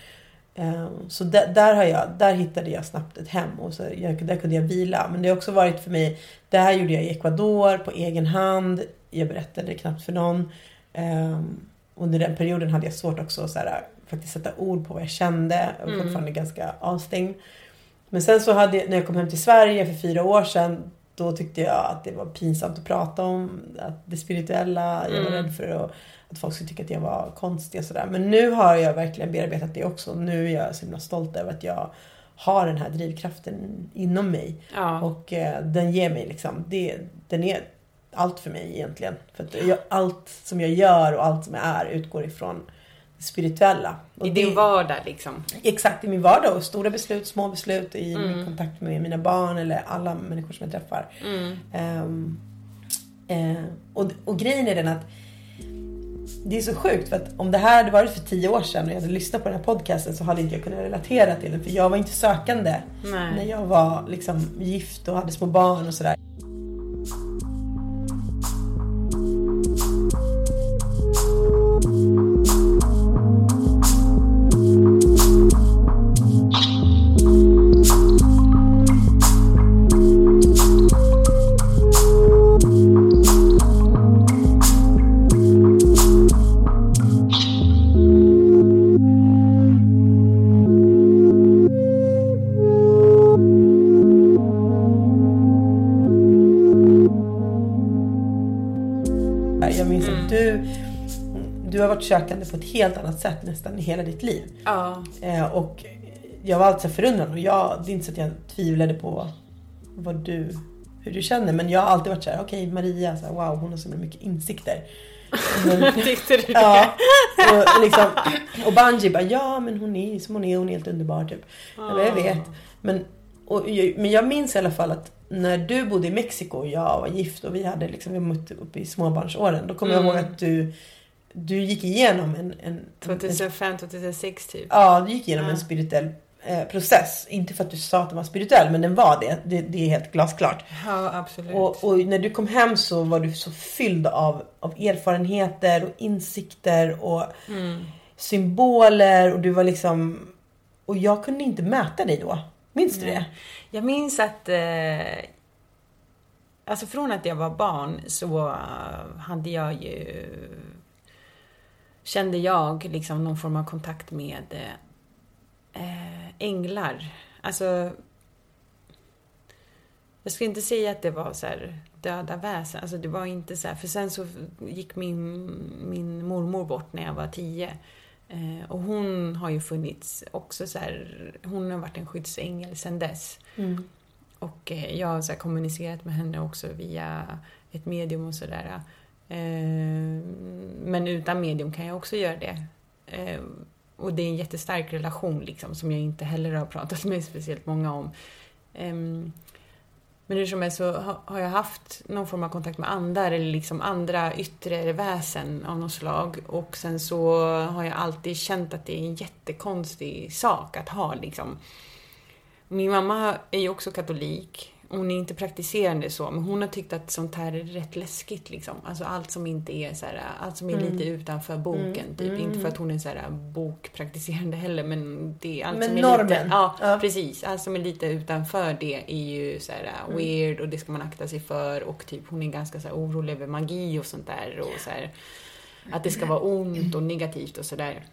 Eh, Så där, där, har jag, där hittade jag snabbt ett hem och så jag, där kunde jag vila. Men det har också varit för mig, det här gjorde jag i Ecuador på egen hand. Jag berättade knappt för någon. Um, under den perioden hade jag svårt också att faktiskt sätta ord på vad jag kände. Jag var fortfarande ganska avstängd. Men sen så hade jag, när jag kom hem till Sverige för fyra år sedan. Då tyckte jag att det var pinsamt att prata om att det spirituella. Jag var rädd för att, att folk skulle tycka att jag var konstig och sådär. Men nu har jag verkligen bearbetat det också. Nu är jag så himla stolt över att jag har den här drivkraften inom mig. Ja. Och eh, den ger mig liksom, det, den är allt för mig egentligen. För att jag, allt som jag gör och allt som jag är utgår ifrån det spirituella. Och I det, din vardag liksom. Exakt, i min vardag. Och stora beslut, små beslut, i Mm. min kontakt med mina barn eller alla människor som jag träffar. Mm. Ehm, eh, och, och grejen är den att det är så sjukt för att om det här hade varit för tio år sedan och jag hade lyssnat på den här podcasten så hade inte jag kunnat relatera till den. För jag var inte sökande Nej. när jag var liksom gift och hade små barn och sådär. Sökande på ett helt annat sätt nästan i hela ditt liv. Ja. Eh, och jag var alltid förundrad och jag, det är inte så att jag tvivlade på vad du, hur du känner men jag har alltid varit så här: okej Maria, så här, wow hon har så mycket insikter. Men, Tyckte du det? ja, och, liksom, och Banji bara ja men hon är som hon är, hon är helt underbar typ. Jag, bara, jag vet. Men, och, men jag minns i alla fall att när du bodde i Mexiko och jag var gift och vi hade liksom, vi mötte upp i småbarnsåren. Då kommer jag ihåg att du, du gick igenom en, en, en 2005, 2006 typ. Ja, du gick igenom en spirituell eh, process. Inte för att du sa att den var spirituell, men den var det. Det, det är helt glasklart. Ja, absolut. Och, och när du kom hem så var du så fylld av, av erfarenheter och insikter och symboler och du var liksom... Och jag kunde inte mäta dig då. Minns du det? Jag minns att eh, Alltså från att jag var barn så hade jag ju Kände jag liksom någon form av kontakt med eh, änglar. Alltså Jag skulle inte säga att det var så här döda väsen. Alltså det var inte så här, för sen så gick min, min mormor bort när jag var tio. Eh, och hon har ju funnits också så här, hon har varit en skyddsängel sen dess. Och eh, jag har så här kommunicerat med henne också via ett medium och sådär. Eh, men utan medium kan jag också göra det. Eh, och det är en jättestark relation liksom som jag inte heller har pratat med speciellt många om. Ehm, men hur som helst så har jag haft någon form av kontakt med andar eller liksom andra yttre väsen av något slag. Och sen så har jag alltid känt att det är en jättekonstig sak att ha liksom. Min mamma är ju också katolik. Hon är inte praktiserande så, men hon har tyckt att sånt här är rätt läskigt liksom. Alltså allt som inte är så här, allt som är lite utanför boken typ. Inte för att hon är så här bokpraktiserande heller, men det är allt Men som är normen. lite... Ja, Ja. precis. Allt som är lite utanför det är ju så här weird och det ska man akta sig för och typ hon är ganska så här orolig över magi och sånt där och så här att det ska vara ont och negativt och sådär.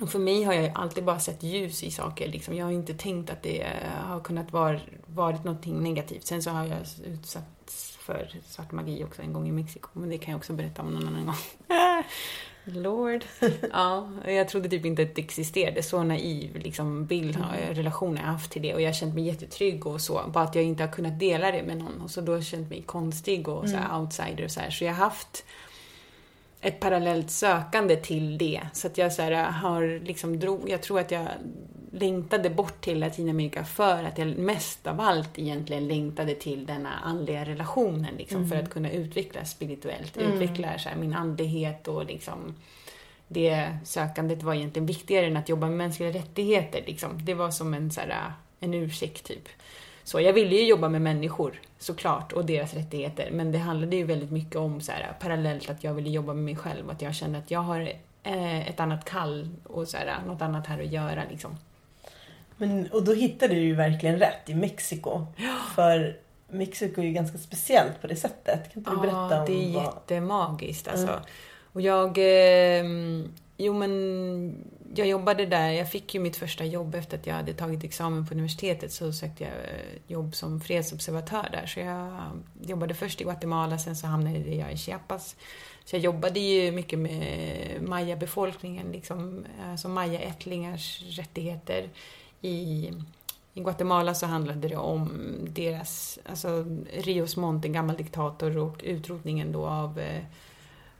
Och för mig har jag alltid bara sett ljus i saker. Liksom. Jag har inte tänkt att det eh, har kunnat vara, varit någonting negativt. Sen så har jag utsatts för svart magi också en gång i Mexiko. Men det kan jag också berätta om någon annan gång. Lord. Ja, jag trodde typ inte att det existerade. Så naiv liksom, bild, har jag- relation har jag haft till det. Och jag har känt mig jättetrygg och så. Bara att jag inte har kunnat dela det med någon. Och så då har jag känt mig konstig och så här, outsider och så här. Så jag har haft ett parallellt sökande till det. Så att jag så här, har liksom drog, jag tror att jag längtade bort till Latinamerika för att jag mest av allt egentligen längtade till denna andliga relationen liksom, för att kunna utvecklas spirituellt, utveckla så här, min andlighet och liksom det sökandet var egentligen viktigare än att jobba med mänskliga rättigheter. Liksom. Det var som en, så här, en ursäkt typ. Så jag ville ju jobba med människor såklart och deras rättigheter men det handlade ju väldigt mycket om så här, parallellt att jag ville jobba med mig själv att jag kände att jag har eh, ett annat kall och så här, något annat här att göra liksom. Men, och då hittade du ju verkligen rätt i Mexiko. För Mexiko är ju ganska speciellt på det sättet. Kan inte du berätta Ja, om det är vad... jättemagiskt alltså. Och jag... Eh, jo men, jag jobbade där. Jag fick ju mitt första jobb efter att jag hade tagit examen på universitetet. Så sökte jag eh, jobb som fredsobservatör där. Så jag jobbade först i Guatemala, sen så hamnade jag i Chiapas. Så jag jobbade ju mycket med maya-befolkningen, liksom, alltså maya-ättlingars rättigheter. I, I Guatemala så handlade det om deras, alltså Rios Monte, en gammal diktator och utrotningen då av, eh,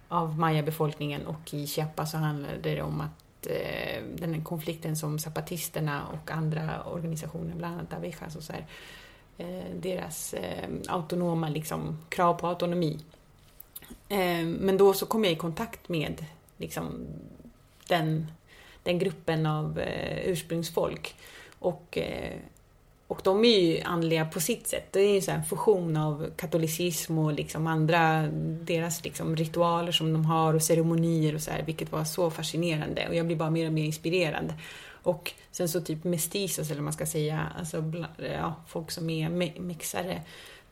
av maya-befolkningen och i Chiapas så handlade det om att eh, den här konflikten som zapatisterna och andra organisationer, bland annat Avejas och så här, eh, deras eh, autonoma liksom, krav på autonomi. Eh, men då så kom jag i kontakt med liksom, den, den gruppen av eh, ursprungsfolk. Och, eh, och de är ju andliga på sitt sätt. Det är ju så här en fusion av katolicism och liksom andra, deras liksom ritualer som de har och ceremonier och så här, vilket var så fascinerande. Och jag blir bara mer och mer inspirerad. Och sen så typ mestizos, eller vad man ska säga, alltså ja, folk som är me- mixare.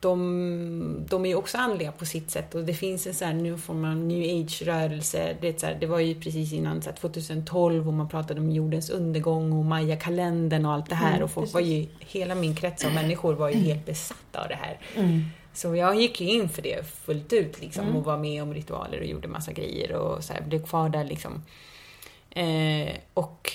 De, de är också andliga på sitt sätt och det finns en sån här nu form av new age-rörelse. Det, så här, det var ju precis innan så här, 2012 och man pratade om jordens undergång och maya-kalendern och allt det här. och folk var ju, hela min krets av människor var ju helt besatta av det här. Så jag gick ju in för det fullt ut liksom och var med om ritualer och gjorde massa grejer och så här, blev kvar där liksom. Eh, och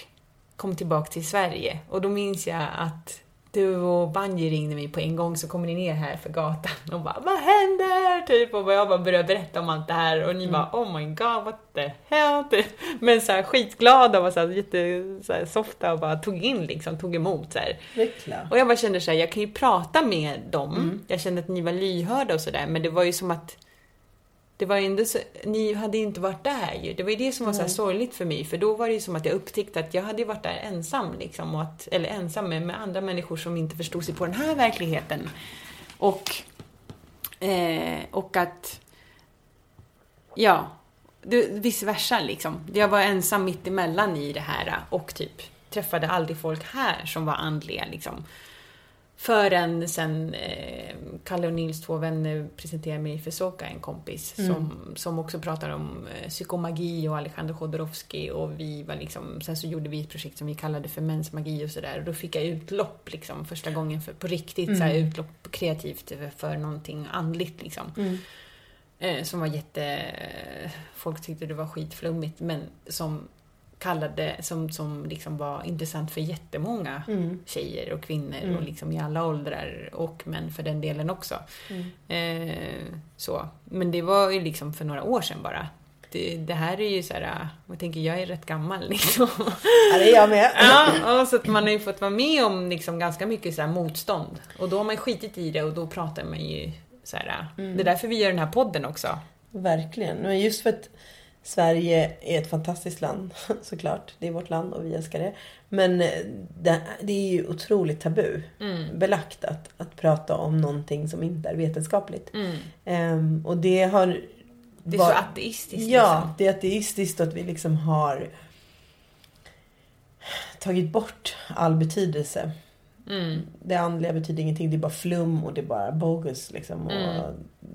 kom tillbaka till Sverige och då minns jag att du och Banji ringde mig på en gång så kommer ni ner här för gatan och bara Vad händer? Typ och jag bara började berätta om allt det här och ni bara Oh my god what the hell? Typ. Men så här skitglada och så här, jätte så här, softa och bara tog in liksom, tog emot så här. Och jag bara kände så här, jag kan ju prata med dem. Jag kände att ni var lyhörda och sådär, men det var ju som att det var ändå så, ni hade inte varit där ju. Det var ju det som var så här sorgligt för mig, för då var det ju som att jag upptäckte att jag hade varit där ensam liksom, och att, eller ensam med, med andra människor som inte förstod sig på den här verkligheten. Och, eh, och att, ja, det, vice versa liksom. Jag var ensam mitt emellan i det här och typ träffade aldrig folk här som var andliga liksom. Förrän sen eh, Kalle och Nils, två vänner, presenterade mig för Soka, en kompis, som, som också pratar om eh, psykomagi och Alejandro Jodorowsky. Och vi var liksom, sen så gjorde vi ett projekt som vi kallade för mensmagi och sådär. Och då fick jag utlopp liksom första gången för, på riktigt, så här, utlopp kreativt för någonting andligt liksom. Eh, som var jätte... Folk tyckte det var skitflummigt men som kallade, som, som liksom var intressant för jättemånga tjejer och kvinnor och liksom i alla åldrar och män för den delen också. Eh, så. Men det var ju liksom för några år sedan bara. Det, det här är ju så här, jag tänker jag är rätt gammal liksom. Ja, det är jag med. Ja, och så att man har ju fått vara med om liksom ganska mycket så motstånd. Och då har man skitit i det och då pratar man ju så här. Det är därför vi gör den här podden också. Verkligen. Men just för att Sverige är ett fantastiskt land såklart. Det är vårt land och vi älskar det. Men eh, det, det är ju otroligt tabu belagt att, att prata om någonting som inte är vetenskapligt. Ehm, och det har... Det är var- så ateistiskt Ja, liksom. det är ateistiskt att vi liksom har tagit bort all betydelse. Mm. Det andliga betyder ingenting, det är bara flum och det är bara bogus. Liksom, och Mm.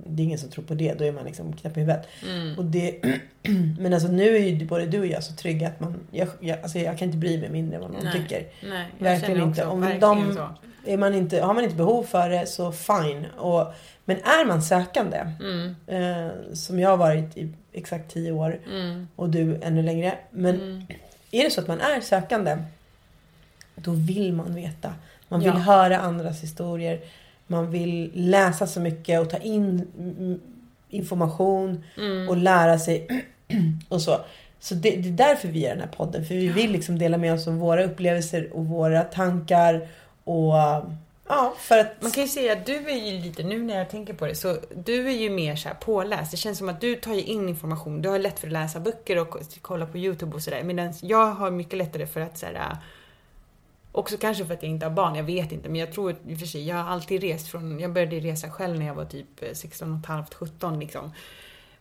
Det är ingen som tror på det, då är man liksom knäpp i huvudet. Mm. Och det, men alltså nu är ju både du och jag så trygga att man, jag, jag, alltså jag kan inte bry mig mindre vad någon Nej. tycker. Nej, Verkligen inte. också Om verkligen de-. Är man inte, har man inte behov för det så fine. Och, men är man sökande, Mm. eh, som jag har varit i exakt tio år Mm. och du ännu längre. Men är det så att man är sökande, då vill man veta. Man vill Ja. höra andras historier. Man vill läsa så mycket och ta in information Mm. och lära sig och så. Så det, det är därför vi gör den här podden. För vi vill liksom dela med oss av våra upplevelser och våra tankar. Och ja, för att... Man kan ju säga att du är ju lite, nu när jag tänker på det, så du är ju mer så här påläst. Det känns som att du tar ju in information. Du har lätt för att läsa böcker och kolla på YouTube och sådär. Medan jag har mycket lättare för att så här, Också kanske för att jag inte har barn, jag vet inte. Men jag tror i och för sig, jag har alltid rest från, jag började resa själv när jag var typ 16 och halvt, 17 liksom.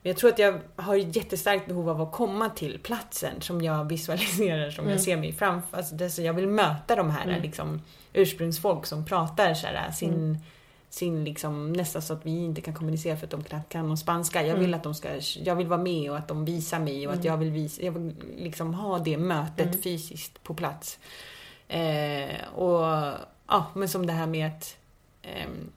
Men jag tror att jag har ett jättestarkt behov av att komma till platsen som jag visualiserar, som jag ser mig framför. Alltså, det, så jag vill möta de här liksom, ursprungsfolk som pratar så här, sin, sin liksom, nästan så att vi inte kan kommunicera för att de knappt kan någon spanska. Jag vill att de ska, jag vill vara med och att de visar mig och att jag vill visa, jag vill liksom ha det mötet fysiskt på plats. Eh, och ja, men som det här med att ehm,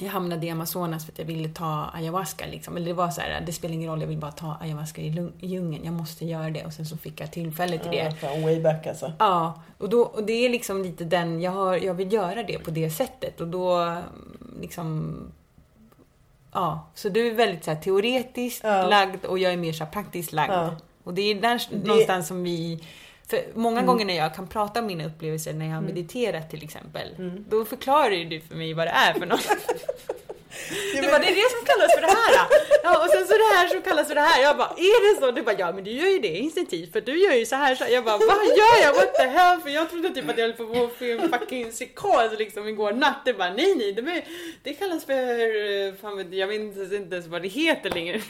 jag hamnade i Amazonas för att jag ville ta ayahuasca liksom. Eller det var så här, det spelar ingen roll, jag vill bara ta ayahuasca i djungeln. Jag måste göra det. Och sen så fick jag tillfälle till det. Ja, way back alltså. Ja, och, då, och det är liksom lite den, jag, har, jag vill göra det på det sättet och då liksom Ja, så du är väldigt så här, teoretiskt Ja. lagd och jag är mer så här, praktiskt lagd. Ja. Och det är där någonstans som vi för många Mm. gånger när jag kan prata om mina upplevelser när jag har mediterat till exempel, Mm. då förklarar ju du för mig vad det är för något. Du bara, det är det som kallas för det här. Ja, och sen så det här som kallas för det här. Jag bara, är det så? Du bara, ja men du gör ju det instinktivt för du gör ju så här. Så här. Jag bara, vad gör jag? What the hell? För jag trodde typ att jag höll på att få en fucking psykos liksom igår natt. Det bara, nej nej, det, är- det kallas för, fan jag vet inte, ens vad det heter längre.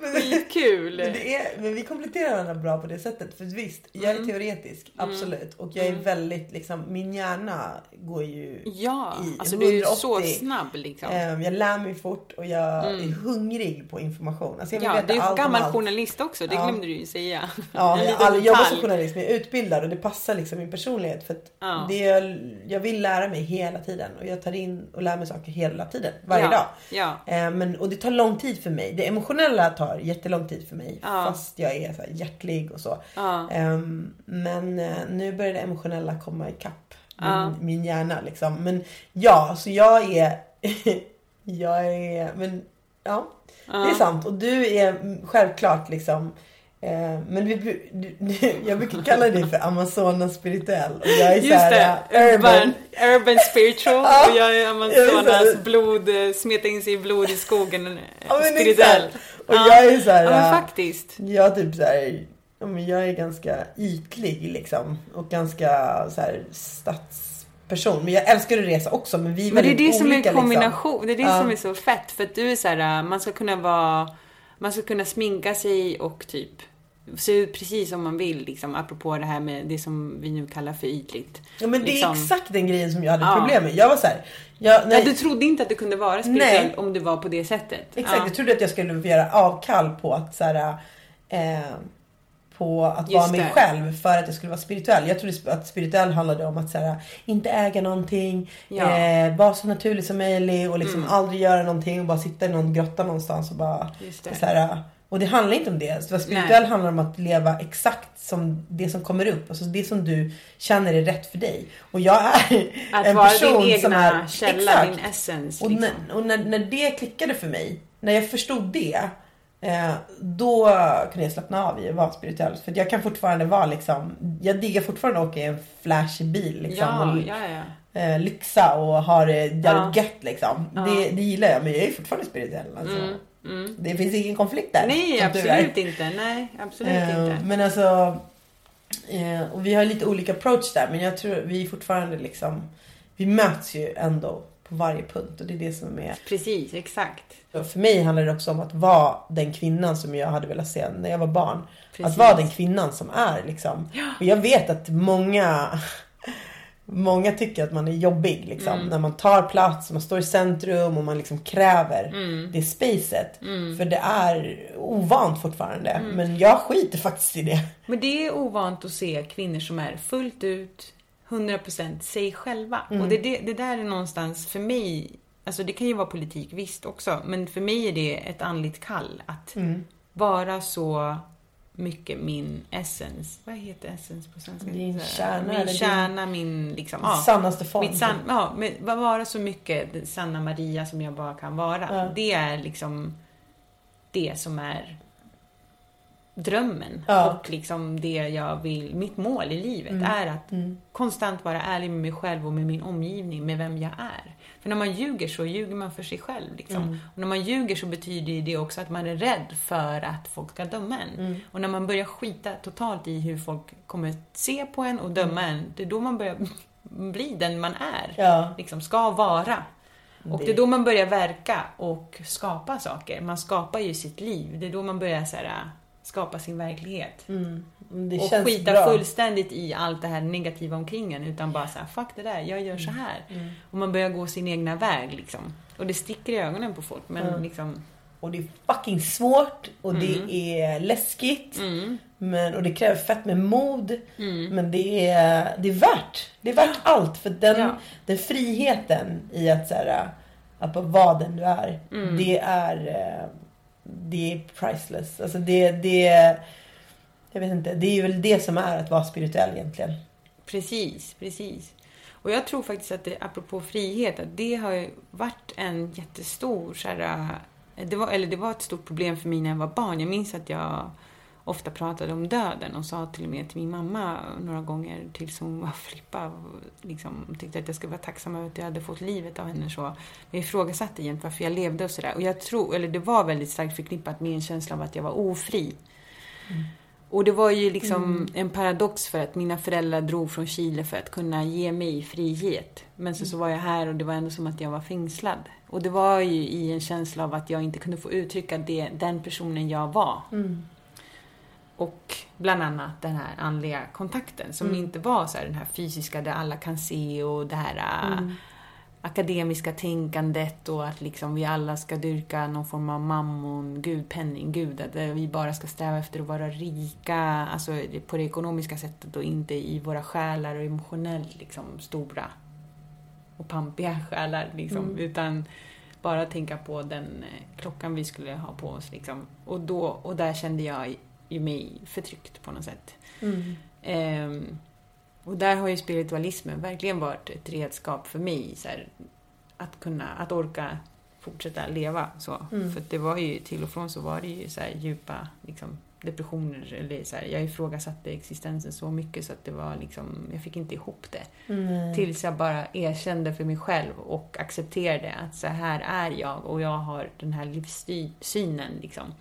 Skitkul. Men, det är, men vi kompletterar varandra bra på det sättet. För visst, jag Mm. är teoretisk, absolut. Och jag är väldigt liksom, min hjärna går ju Ja, i alltså du är ju 180. Så snabb liksom. Ehm, Jag lär mig fort och jag är hungrig på information. Alltså jag vill Ja, veta du är allt gammal allt. journalist också, det Ja. glömde du ju säga. Ja, En jag har aldrig jobbat som journalist men jag är utbildad och det passar liksom min personlighet. För Ja. det är, jag vill lära mig hela tiden och jag tar in och lär mig saker hela tiden. Varje Ja, dag. ja. Eh, men, och det tar lång tid för mig. Det emotionella tar jättelång tid för mig. Fast jag är så hjärtlig och så. Ja. Ehm, men eh, nu börjar det emotionella komma ikapp Ja. min hjärna liksom. Men ja, så jag är... jag är... Men ja, det är sant. Och du är självklart liksom eh, men vi, du, du, jag brukar kalla dig för Amazonas spirituell. Och jag är Just såhär, det, uh, urban, urban spiritual Ja. och jag är Amazonas här- blod, eh, smeta in sig i blod i skogen, eh, Ja, spirituell. Och jag är så här, Ja men faktiskt. Jag typ så här, ja, men jag är ganska ytlig liksom. Och ganska så här stadsperson. Men jag älskar att resa också. Men vi är Men det är väldigt det som är olika, en kombination, det är det Ja. som är så fett. För att du är så här, man ska kunna vara, man ska kunna sminka sig och typ se ut precis som man vill liksom. Apropå det här med det som vi nu kallar för ytligt. Ja men det är Liksom. exakt den grejen som jag hade Ja. problem med. Jag var så här, jag, när, Ja, du trodde inte att du kunde vara spirituell Nej. om du var på det sättet. Exakt, Ja. jag trodde att jag skulle göra avkall på att så här, eh, på att vara Just mig det. själv för att jag skulle vara spirituell. Jag trodde att spirituell handlade om att så här, inte äga någonting, Ja. Mm. eh, vara så naturlig som möjligt och liksom aldrig göra någonting och bara sitta i någon grotta någonstans och bara Just det. Så här, och det handlar inte om det. Så spirituell handlar om att leva exakt som det som kommer upp. Alltså det som du känner är rätt för dig. Och jag är Att en vara person din som egna är, källa, exakt. din essens. Och, Liksom. när, och när, när det klickade för mig, när jag förstod det, då kunde jag slappna av i att vara spirituell. För jag kan fortfarande vara liksom, jag diggar fortfarande att åka i en flashig bil liksom. Ja, och, ja, ja. eh, lyxa och ha det jävligt Ja. gött liksom. Det, det gillar jag, men jag är fortfarande spirituell. Alltså. Det finns ingen konflikt där. Mm, Nej, absolut inte. Nej, absolut Eh, inte. Men alltså, eh, och vi har lite olika approach där. Men jag tror vi fortfarande liksom, vi möts ju ändå på varje punkt. Och det är det som är Precis, exakt. för mig handlar det också om att vara den kvinnan som jag hade velat se när jag var barn. Att Precis. vara den kvinnan som är liksom. Och jag vet att många Många tycker att man är jobbig liksom. Mm. När man tar plats, man står i centrum och man liksom kräver Mm. det spacet. För det är ovant fortfarande. Mm. Men jag skiter faktiskt i det. Men det är ovant att se kvinnor som är fullt ut 100% sig själva. Mm. Och det, det, det där är någonstans för mig, alltså det kan ju vara politik visst också, men för mig är det ett andligt kall att Mm. vara så mycket min essens. Vad heter essens på svenska? Din kärna, Min din- kärna, min liksom... Ja, Sannaste form. mitt san, ja, men vara så mycket sanna Maria som jag bara kan vara. Ja. Det är liksom det som är drömmen. Ja. Och liksom det jag vill, mitt mål i livet Mm. är att konstant vara ärlig med mig själv och med min omgivning, med vem jag är. För när man ljuger så ljuger man för sig själv. Liksom. Mm. Och när man ljuger så betyder det också att man är rädd för att folk ska döma en. Mm. Och när man börjar skita totalt i hur folk kommer se på en och döma en, det är då man börjar bli den man är. Ja. Liksom ska vara. Och det... Det- är då man börjar verka och skapa saker. Man skapar ju sitt liv. Det är då man börjar så här, skapa sin verklighet. Mm. Och skita bra. fullständigt i allt det här negativa omkring en. Utan bara så här, fuck det där, jag gör så Mm. här. Och man börjar gå sin egna väg liksom. Och det sticker i ögonen på folk. Men liksom, Och det är fucking svårt och Mm. det är läskigt. Men, och det kräver fett med mod. Men det är, det är värt. Det är värt allt. För den, Ja. den friheten i att, så här, att bara vara den du är. Mm. Det är eh, det är priceless. Alltså det, det är, jag vet inte. Det är väl det som är att vara spirituell egentligen. Precis, precis. Och jag tror faktiskt att det, apropå frihet, att det har ju varit en jättestor så här, eh, det var, eller det var ett stort problem för mig när jag var barn. Jag minns att jag ofta pratade om döden och sa till och med till min mamma några gånger tills hon var flippad och liksom tyckte att jag skulle vara tacksam över att jag hade fått livet av henne. Så jag ifrågasatte jämt varför jag levde och sådär. Och jag tror, eller det var väldigt starkt förknippat med en känsla av att jag var ofri. Och det var ju liksom en paradox för att mina föräldrar drog från Chile för att kunna ge mig frihet. Men så, så var jag här och det var ändå som att jag var fängslad. Och det var ju i en känsla av att jag inte kunde få uttrycka det, den personen jag var. Och bland annat den här andliga kontakten som inte var så här den här fysiska där alla kan se och det här äh, akademiska tänkandet och att liksom vi alla ska dyrka någon form av mammon, gud, penning, gud, att eh, vi bara ska sträva efter att vara rika, alltså på det ekonomiska sättet och inte i våra själar och emotionellt liksom stora och pampiga själar liksom, utan bara tänka på den eh, klockan vi skulle ha på oss liksom. Och, då, och där kände jag mig förtryckt på något sätt. Ehm, och där har ju spiritualismen verkligen varit ett redskap för mig. Så här, att kunna, att orka fortsätta leva så. För att det var ju, till och från så var det ju så djupa liksom, depressioner. Eller så här, jag ifrågasatte existensen så mycket så att det var liksom, jag fick inte ihop det. Tills jag bara erkände för mig själv och accepterade att så här är jag och jag har den här livssynen liksom.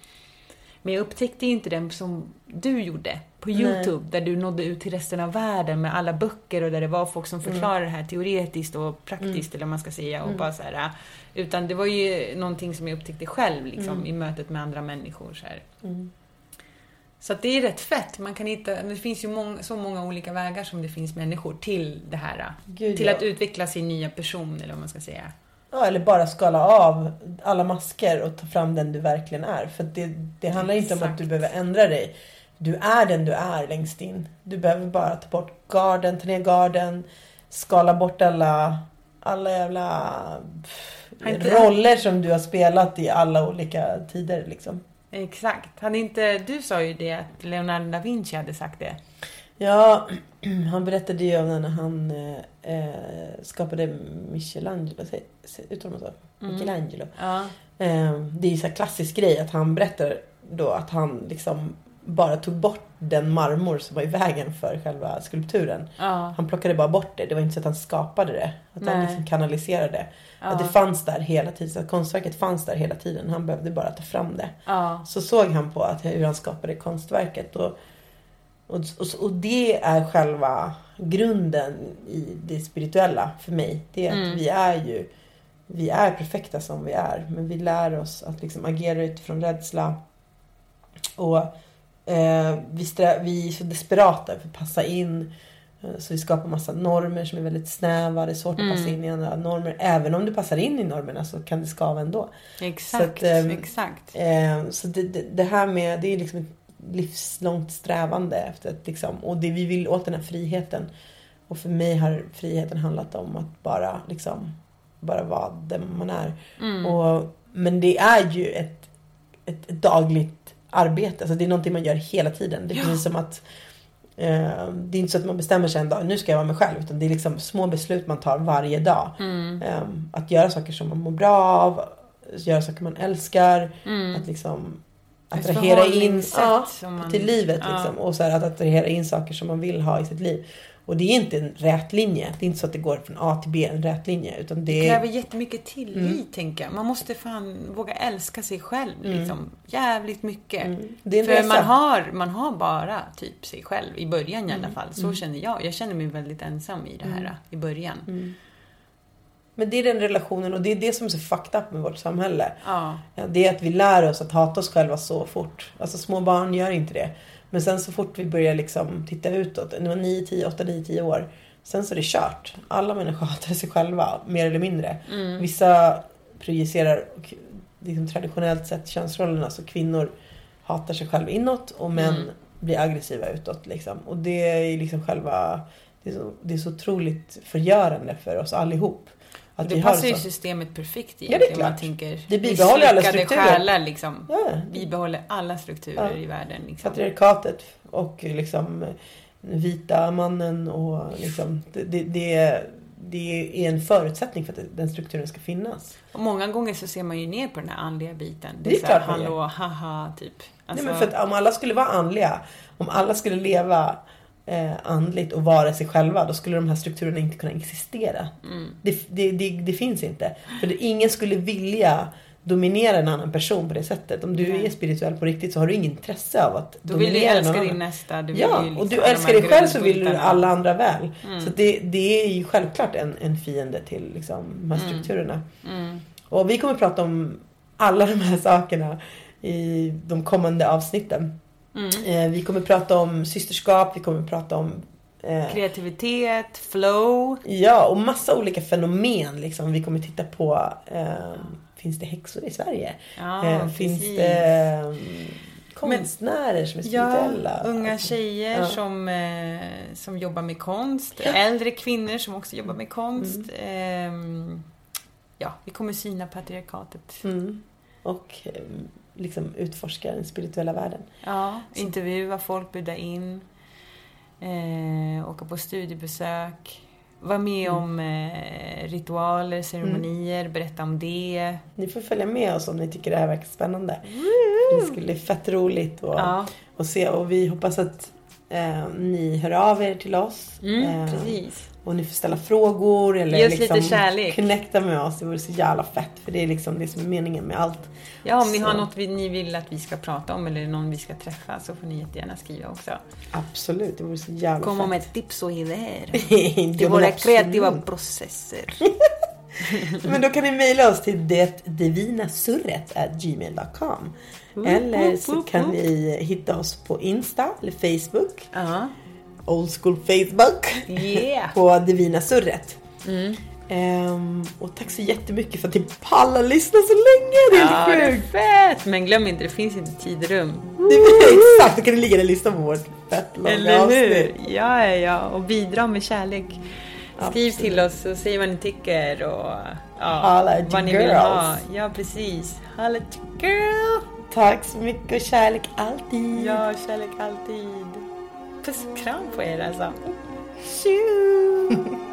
Men jag upptäckte inte den som du gjorde på Youtube, där du nådde ut till resten av världen med alla böcker och där det var folk som förklarade det här teoretiskt och praktiskt, eller vad man ska säga. Och bara så här, utan det var ju någonting som jag upptäckte själv liksom, i mötet med andra människor. Så, här. så det är rätt fett. Man kan hitta, det finns ju många, så många olika vägar som det finns människor till det här. Gud, till ja. att utveckla sin nya person, eller vad man ska säga. Ja, eller bara skala av alla masker och ta fram den du verkligen är. För det, det handlar inte om att Exakt. du behöver ändra dig. Du är den du är längst in. Du behöver bara ta bort garden, ta ner garden, skala bort alla, alla jävla pff, roller som du har spelat i alla olika tider liksom. Exakt. Hade inte, du sa ju det att Leonardo da Vinci hade sagt det. Ja, han berättade ju om när han eh, eh, skapade Michelangelo, uttalar man så? Michelangelo. Ja. Eh, det är ju så klassisk grej att han berättar då att han liksom bara tog bort den marmor som var i vägen för själva skulpturen. Ja. Han plockade bara bort det. Det var inte så att han skapade det. Att han Nej. liksom kanaliserade det. Att det fanns där hela tiden. Att konstverket fanns där hela tiden. Han behövde bara ta fram det. Ja. Så såg han på att hur han skapade konstverket. Och, och, och, och det är själva grunden i det spirituella för mig. Det är att vi är ju vi är perfekta som vi är. Men vi lär oss att liksom agera utifrån rädsla. Och eh, vi, vi är så desperata för att passa in. Eh, Så vi skapar massa normer som är väldigt snäva. Det är svårt att passa in i andra normer. Även om du passar in i normerna så kan det skava ändå. Exakt. Så att, ehm, exakt. Eh, så det, det, det här med, det är liksom ett livslångt strävande efter att liksom, och det vi vill åt den här friheten. Och för mig har friheten handlat om att bara liksom, bara vara den man är. Och, men det är ju ett, ett, ett dagligt arbete, alltså det är någonting man gör hela tiden. Det är precis som att Eh, det är inte så att man bestämmer sig en dag, nu ska jag vara mig själv. Utan det är liksom små beslut man tar varje dag. Eh, att göra saker som man mår bra av. Göra saker man älskar. Att liksom attrahera in ja, man- till livet. ja. Liksom. Och så här, att attrahera in saker som man vill ha i sitt liv. Och det är inte en rät linje. Det är inte så att det går från A till B, en rät linje. Utan Det det kräver jättemycket tillit, Mm. tänker jag. Man måste fan våga älska sig själv, liksom. Jävligt mycket. Mm. För resa. man har, man har bara typ sig själv, i början i alla Mm. fall. Så känner jag. Jag känner mig väldigt ensam i det här, i början. Mm. Men det är den relationen och det är det som är så fucked up med vårt samhälle. Ja. Det är att vi lär oss att hata oss själva så fort. Alltså små barn gör inte det. Men sen så fort vi börjar liksom titta utåt, det var 9, 10, 8, 9, 10 år. Sen så är det kört. Alla människor hatar sig själva, mer eller mindre. Vissa projicerar liksom traditionellt sett könsrollerna så kvinnor hatar sig själva inåt och män blir aggressiva utåt. Liksom. Och det är liksom själva, det är, så, det är så otroligt förgörande för oss allihop. Att har passar ju systemet perfekt det är egentligen. man klart. tänker, Det bibehåller alla strukturer. själar liksom. Ja, Bibehåller alla strukturer Ja. i världen. Liksom. patriarkatet och liksom vita mannen och liksom det, det, det, det är en förutsättning för att den strukturen ska finnas. Och många gånger så ser man ju ner på den här andliga biten. Det är så här, klart man gör. Hallå, haha, typ. Alltså, Nej, men för att om alla skulle vara andliga, om alla skulle leva eh, andligt och vara sig själva, då skulle de här strukturerna inte kunna existera. Mm. Det, det, det, det finns inte. För det, ingen skulle vilja dominera en annan person på det sättet. Om du Nej. är spirituell på riktigt så har du ingen intresse av att Då vill du dominera någon älska annan. din nästa. Du vill Ja, liksom och du de älskar dig själv så vill du alla andra väl. Mm. Så det, det är ju självklart en, en fiende till liksom, de här strukturerna. Mm. Och vi kommer prata om alla de här sakerna i de kommande avsnitten. Mm. Eh, vi kommer prata om systerskap, vi kommer prata om Eh, Kreativitet, flow. Ja, och massa olika fenomen liksom. Vi kommer titta på, eh, finns det häxor i Sverige? Ja, eh, finns det eh, konstnärer som är spirituella? Ja, unga tjejer Ja. som, eh, som jobbar med konst. Äldre kvinnor som också jobbar med konst. Ehm, ja, vi kommer syna patriarkatet. Mm. Och eh, liksom utforska den spirituella världen. Ja, intervjua folk, bjuda in. Eh, åka på studiebesök. Vara med Mm. om eh, ritualer, ceremonier, berätta om det. Ni får följa med oss om ni tycker det här verkar spännande. Det skulle bli fett roligt att, Ja. att se och vi hoppas att eh, ni hör av er till oss. Mm, Eh, precis. Och ni får ställa frågor eller oss liksom lite kärlek. connecta med oss. Det vore så jävla fett. För det är liksom det som är meningen med allt. Ja, om ni Så. har något vi, ni vill att vi ska prata om eller någon vi ska träffa så får ni jättegärna skriva också. Absolut, det vore så jävla Komma fett. med tips och idéer till våra absolut. kreativa processer. Men då kan ni mejla oss till detdivinasurret@gmail.com Eller så kan ni hitta oss på Insta eller Facebook. Ja. Old school Facebook. Yeah. på Divina Surret. Ehm, och tack så jättemycket för att ni pallar lyssna så länge. Det är Ja, helt det är sjukt. fett! Men glöm inte, det finns inte tid och rum. Exakt, då kan ni ligga och lyssna på vårt fett långa Eller hur? Ja, ja. Och bidra med kärlek. Skriv Absolut. till oss och säg vad ni tycker och ja, vad ni vill girls. ha. Ja, precis. Holla girl! Tack så mycket och kärlek alltid. Ja, kärlek alltid. Puss och kram på er alltså. Tjo!